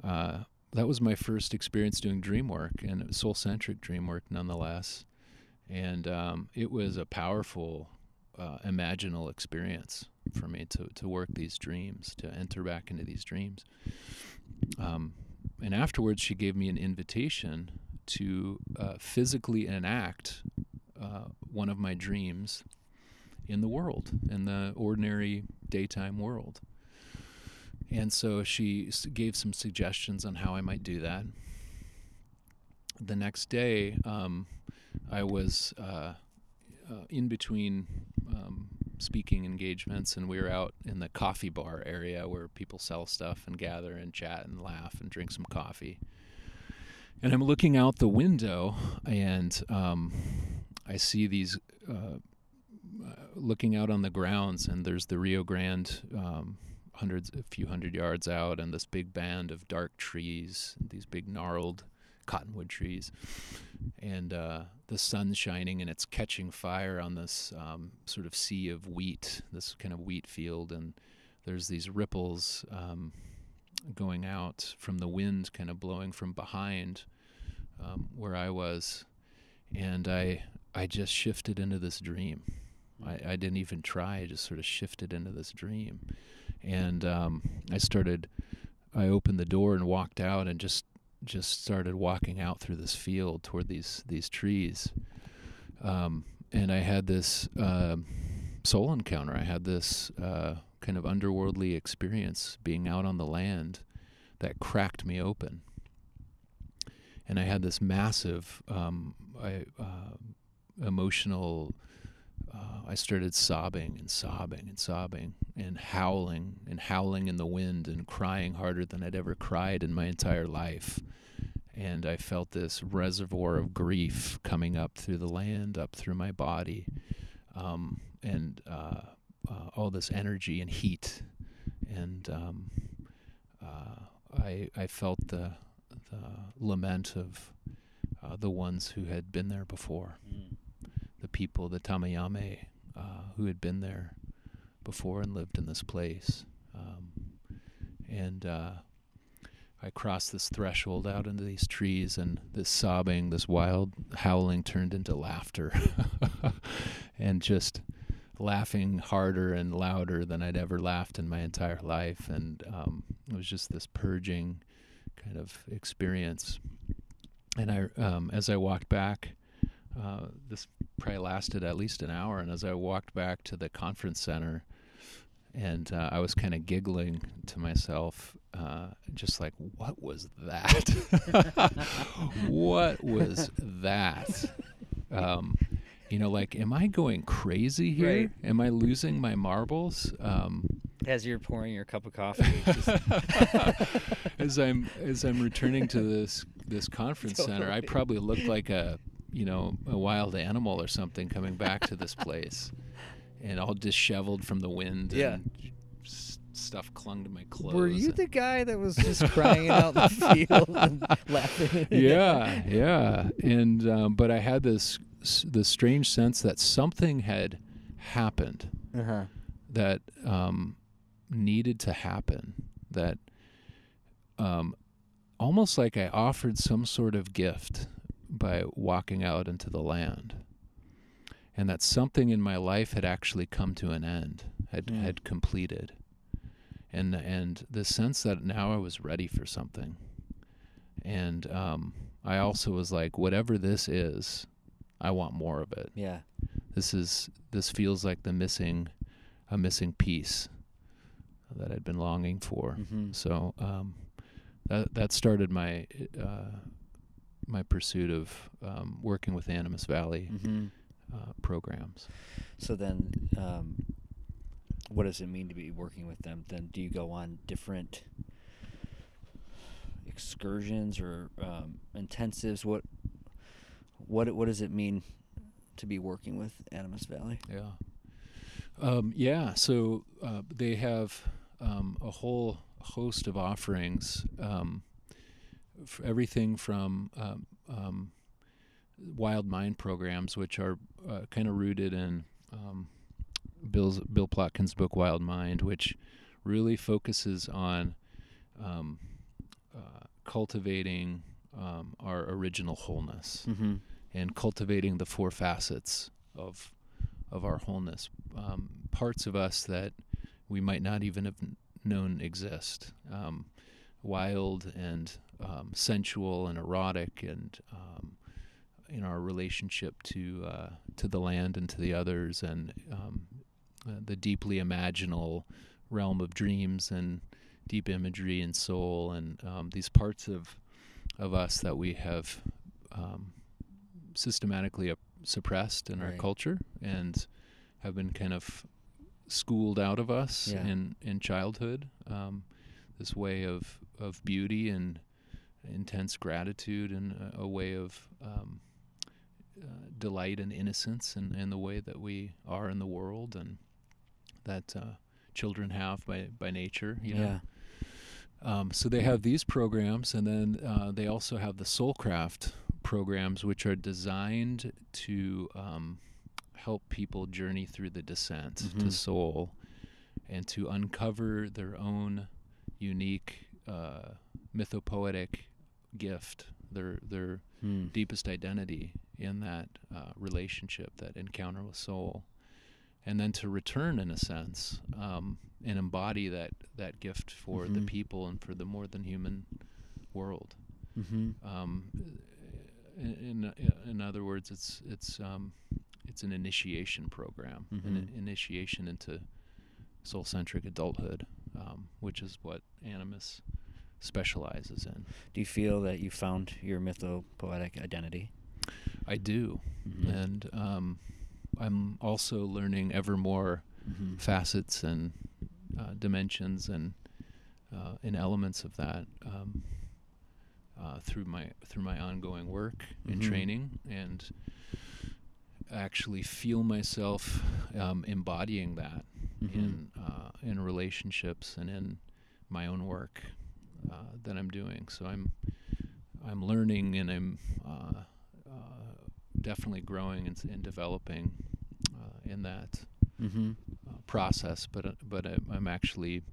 uh, that was my first experience doing dream work and soul centric dream work, nonetheless, and um, it was a powerful uh, imaginal experience for me to to work these dreams, to enter back into these dreams. Um, and afterwards, she gave me an invitation to uh, physically enact uh, one of my dreams in the world, in the ordinary daytime world. And so she gave some suggestions on how I might do that. The next day, um, I was uh, uh in between um, speaking engagements, and we were out in the coffee bar area where people sell stuff and gather and chat and laugh and drink some coffee. And I'm looking out the window, and um, I see these. Uh, uh, looking out on the grounds, and there's the Rio Grande, um, hundreds, a few hundred yards out, and this big band of dark trees, these big gnarled cottonwood trees, and uh, the sun's shining and it's catching fire on this um, sort of sea of wheat, this kind of wheat field, and there's these ripples um, going out from the wind, kind of blowing from behind um, where I was, and I I just shifted into this dream. I, I didn't even try; I just sort of shifted into this dream, and um, I started. I opened the door and walked out, and just just started walking out through this field toward these these trees, um, and I had this uh, soul encounter. I had this uh, kind of underworldly experience being out on the land that cracked me open, and I had this massive um, I, uh, emotional. Uh, I started sobbing and sobbing and sobbing and howling and howling in the wind and crying harder than I'd ever cried in my entire life. And I felt this reservoir of grief coming up through the land, up through my body, um, and uh, uh, all this energy and heat, and um, uh, I I felt the the lament of uh, the ones who had been there before, mm. The people, the Tamayame, uh, who had been there before and lived in this place, um, and uh, I crossed this threshold out into these trees, and this sobbing, this wild howling turned into laughter. and just laughing harder and louder than I'd ever laughed in my entire life. And um, it was just this purging kind of experience. And I, um, as I walked back, uh, this probably lasted at least an hour. And as I walked back to the conference center, and uh, I was kind of giggling to myself, uh, just like, what was that? what was that? Um, you know, like, am I going crazy here? Right. Am I losing my marbles? Um, as you're pouring your cup of coffee, as I'm as I'm returning to this this conference totally. center, I probably looked like a you know a wild animal or something coming back to this place and all disheveled from the wind. Yeah. And stuff clung to my clothes. Were you the guy that was just crying out in the field and laughing? yeah, yeah. And um, but I had this this strange sense that something had happened uh-huh. that um, needed to happen. That um, almost like I offered some sort of gift by walking out into the land and that something in my life had actually come to an end, had mm. had completed, and and the sense that now I was ready for something, and um, I also was like, whatever this is, I want more of it. Yeah, this is this feels like the missing, a missing piece that I'd been longing for. Mm-hmm. So um, that that started my. Uh, my pursuit of um, working with Animas Valley mm-hmm uh, programs. So then, um, what does it mean to be working with them? Then, do you go on different excursions or um, intensives? What what what does it mean to be working with Animas Valley? Yeah, um, yeah. So uh, they have um, a whole host of offerings. Everything from um, um, wild mind programs, which are uh, kind of rooted in um, Bill's Bill Plotkin's book Wild Mind, which really focuses on um, uh, cultivating um, our original wholeness Mm-hmm. and cultivating the four facets of of our wholeness, um, parts of us that we might not even have known exist, um, wild and um, sensual and erotic, and um, in our relationship to uh, to the land and to the others, and um, uh, the deeply imaginal realm of dreams and deep imagery and soul, and um, these parts of of us that we have um, systematically up- suppressed in our culture and have been kind of schooled out of us Yeah. in in childhood. Um, this way of of beauty and intense gratitude and a, a way of um, uh, delight and innocence and, and the way that we are in the world and that uh, children have by, by nature. You know? Yeah. Um, so they have these programs, and then uh, they also have the Soulcraft programs, which are designed to um, help people journey through the descent Mhm. to soul and to uncover their own unique uh, mythopoetic gift, their their Mm. deepest identity in that uh, relationship, that encounter with soul, and then to return in a sense um, and embody that that gift for the Mhm. people and for the more than human world. Mm-hmm. Um, in, in in other words, it's it's um, it's an initiation program, an Mhm. initiation into soul centric adulthood, um, which is what Animas specializes in. Do you feel that you found your mythopoetic identity? I do. Mhm. and um, I'm also learning ever more Mhm. facets and uh, dimensions and uh, and elements of that um, uh, through my through my ongoing work and Mhm. training and actually feel myself um, embodying that Mhm. in uh, in relationships and in my own work uh, that I'm doing. So I'm I'm learning and I'm uh, uh, definitely growing and, and developing uh, in that Mhm. uh, process. But uh, but I'm actually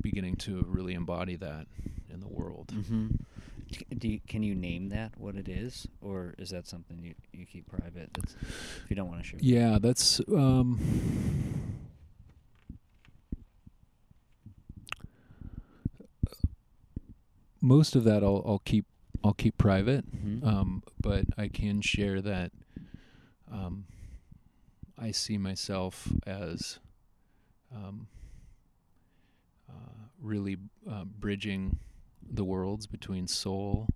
beginning to really embody that in the world. Mm-hmm. Do you, can you name that what it is, or is that something you, you keep private? That's, if you don't want to share. Yeah, that's um, most of that. I'll, I'll keep I'll keep private, Mhm. um, but I can share that um, I see myself as um, uh, really uh, bridging the worlds between soul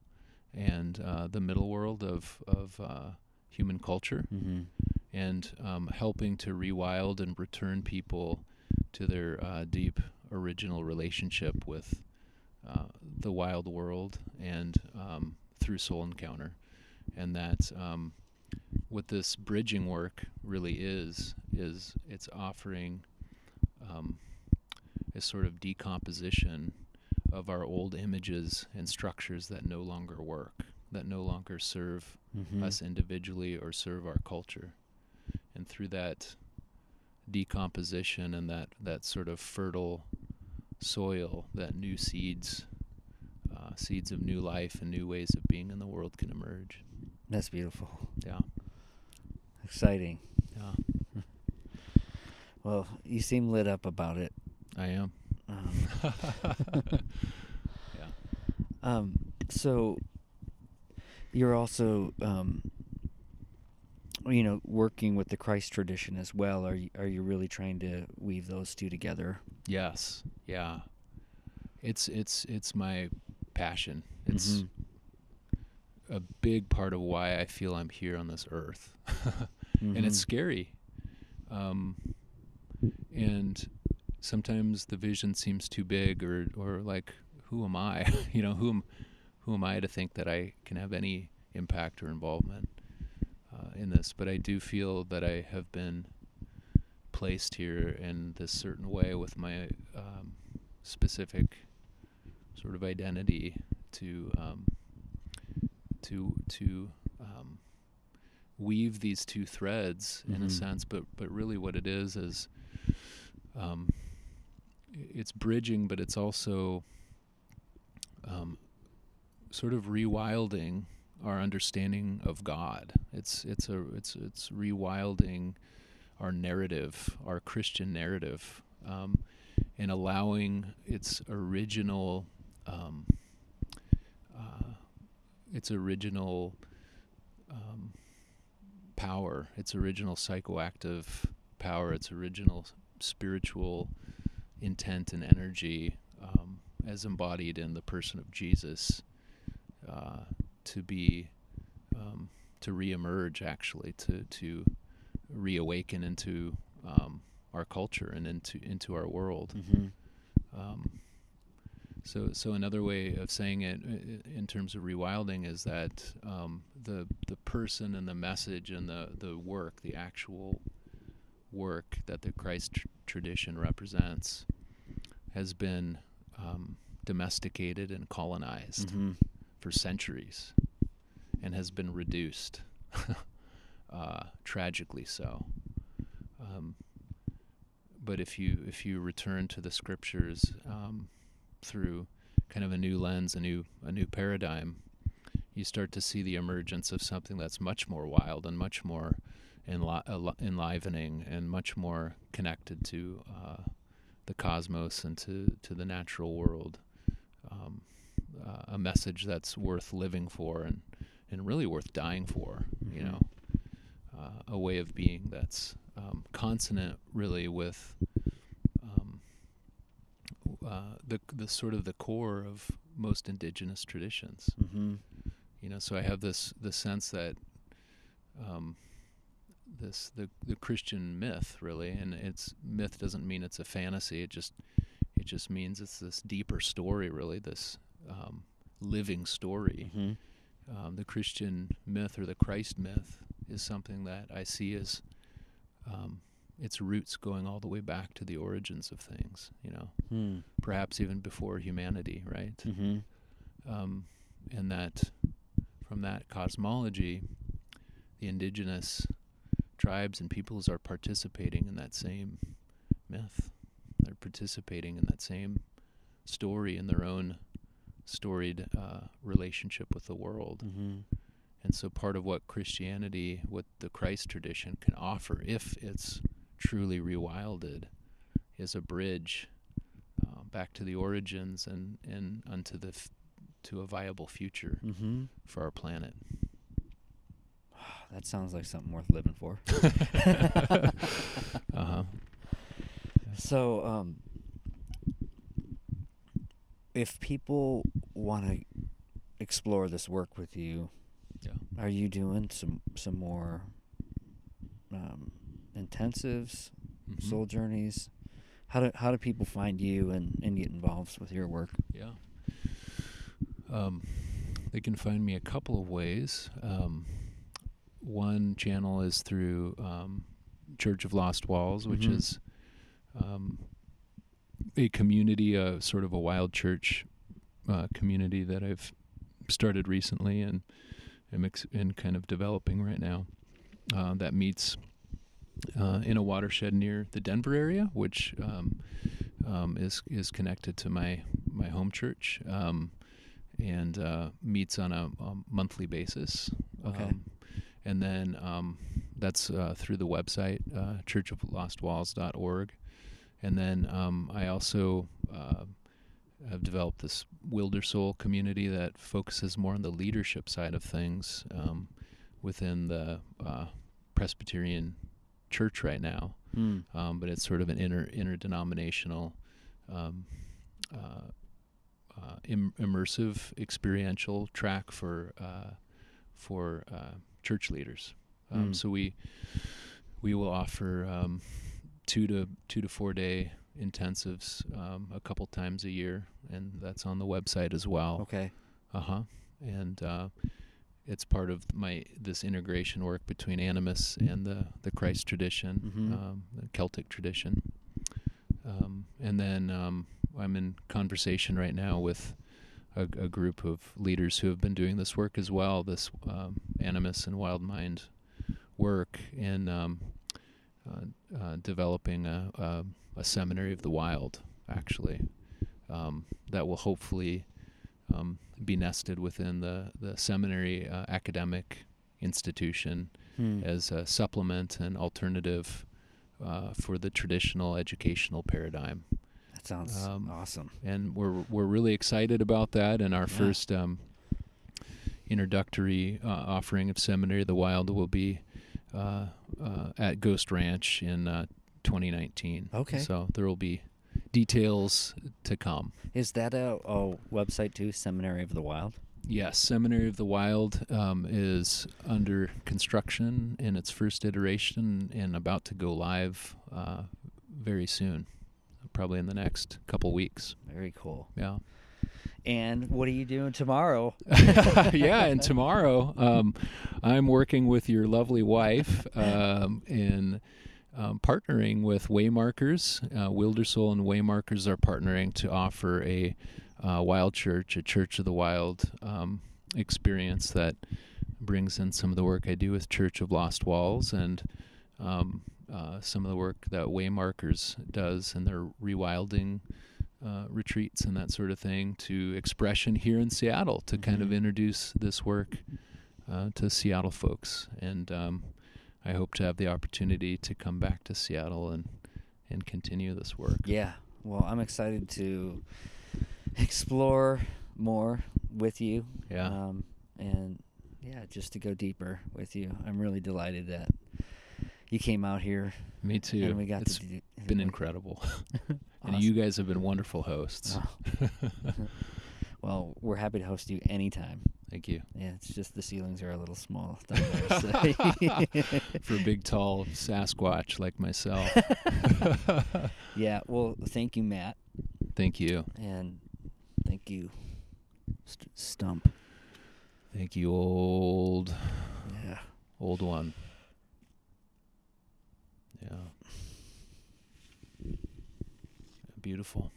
and uh, the middle world of of uh, human culture Mm-hmm. and um, helping to rewild and return people to their uh, deep original relationship with uh, the wild world and um, through soul encounter. And that um, what this bridging work really is, is it's offering um, a sort of decomposition of our old images and structures that no longer work, that no longer serve Mm-hmm. us individually or serve our culture. And through that decomposition and that, that sort of fertile soil, that new seeds, uh, seeds of new life and new ways of being in the world can emerge. That's beautiful. Yeah, Exciting. yeah, Well, you seem lit up about it. I am. Um, yeah. um, so you're also, um, you know, working with the Christ tradition as well. Are you, are you really trying to weave those two together? Yes. Yeah. It's it's it's my passion. It's Mhm. a big part of why I feel I'm here on this earth. and it's Mhm. scary. Um, and sometimes the vision seems too big, or or like, who am I? you know, who am who am I to think that I can have any impact or involvement uh, in this? But I do feel that I have been placed here in this certain way with my um, specific sort of identity to um, to to um, weave these two threads in a Mhm. sense, but but really what it is is um, it's bridging, but it's also um, sort of rewilding our understanding of God. It's it's a it's it's rewilding our narrative, our Christian narrative, um, and allowing its original um, uh, its original um, power, its original psychoactive power, its original spiritual intent and energy, um, as embodied in the person of Jesus, uh, to be um, to reemerge, actually, to to reawaken into um, our culture and into into our world. Mm-hmm. Um, so, so another way of saying it i- in terms of rewilding is that um, the the person and the message and the the work, the actual work that the Christ tr- tradition represents, has been um, domesticated and colonized Mm-hmm. for centuries, and has been reduced, uh, tragically so. Um, but if you if you return to the scriptures um, through kind of a new lens, a new a new paradigm, you start to see the emergence of something that's much more wild and much more enli- enli- enlivening and much more connected to uh, the cosmos and to, to the natural world. Um, uh, a message that's worth living for and, and really worth dying for, you Mhm. know. Uh, a way of being that's um, consonant really with um, uh, the the sort of the core of most indigenous traditions. Mm-hmm. You know, so I have this the sense that um, this the the Christian myth really, and it's myth doesn't mean it's a fantasy. It just it just means it's this deeper story, really. This um, living story. Mm-hmm. Um, the Christian myth or the Christ myth is something that I see as um, its roots going all the way back to the origins of things. You know, Mm-hmm. perhaps even before humanity, right? Mm-hmm. um, and that from that cosmology, the indigenous tribes and peoples are participating in that same myth. They're participating in that same story in their own storied uh, relationship with the world. Mm-hmm. And so, part of what Christianity, what the Christ tradition can offer, if it's truly rewilded, is a bridge uh, back to the origins and, and unto the f- to a viable future Mm-hmm. for our planet. That sounds like something worth living for. uh huh. So, um, if people want to explore this work with you, Yeah. are you doing some some more um, intensives, Mhm. soul journeys? How do how do people find you and, and get involved with your work? Yeah. Um, they can find me a couple of ways. Um, one channel is through um, Church of Lost Walls, which Mhm. is um, a community, uh, sort of a wild church uh, community that I've started recently and am ex- and kind of developing right now. Uh, that meets uh, in a watershed near the Denver area, which um, um, is is connected to my my home church, um, and uh, meets on a, a monthly basis. Okay. And then um, that's uh, through the website uh, churchoflostwalls.org. And then um, I also uh, have developed this Wilder Soul community that focuses more on the leadership side of things um, within the uh, Presbyterian Church right now Mm. um, but it's sort of an inter interdenominational, um, uh, uh, Im- immersive, experiential track for uh, for uh, church leaders. Um, Mm. So we we will offer um, two to two to four day intensives um, a couple times a year, and that's on the website as well. Okay. Uh huh. And uh, it's part of my this integration work between animas and the the Christ tradition, Mhm. um, the Celtic tradition. Um, and then um, I'm in conversation right now with a, a group of leaders who have been doing this work as well, this um, animas and wild mind work in um, uh, uh, developing a, a, a, seminary of the wild, actually, um, that will hopefully um, be nested within the, the seminary uh, academic institution Hmm. as a supplement and alternative uh, for the traditional educational paradigm. Sounds Um, awesome. and we're we're really excited about that. And our Yeah. first um, introductory uh, offering of Seminary of the Wild will be uh, uh, at Ghost Ranch in uh, 2019. Okay. So there will be details to come. Is that a, a website too? Seminary of the Wild. Yes, Seminary of the Wild um, is under construction in its first iteration and about to go live uh, very soon, probably in the next couple weeks. Very cool. Yeah. And what are you doing tomorrow? yeah, and tomorrow um, I'm working with your lovely wife um, in um, partnering with Waymarkers. Uh, Wildersoul and Waymarkers are partnering to offer a uh, wild church, a Church of the Wild um, experience that brings in some of the work I do with Church of Lost Walls and um, uh, some of the work that Waymarkers does and their rewilding uh, retreats and that sort of thing to expression here in Seattle to kind of Mhm. introduce this work uh, to Seattle folks. And um, I hope to have the opportunity to come back to Seattle and and continue this work. Yeah. Well, I'm excited to explore more with you. Yeah. Um, and yeah, just to go deeper with you. I'm really delighted that you came out here Me too. and we got It's to do. been incredible. and you guys have been wonderful hosts. Oh. well, we're happy to host you anytime. Thank you. Yeah, it's just the ceilings are a little small down there. So. For a big, tall Sasquatch like myself. yeah. Well, thank you, Matt, Thank you. and thank you, St- Stump. Thank you, old, Yeah. old one. Yeah. Beautiful.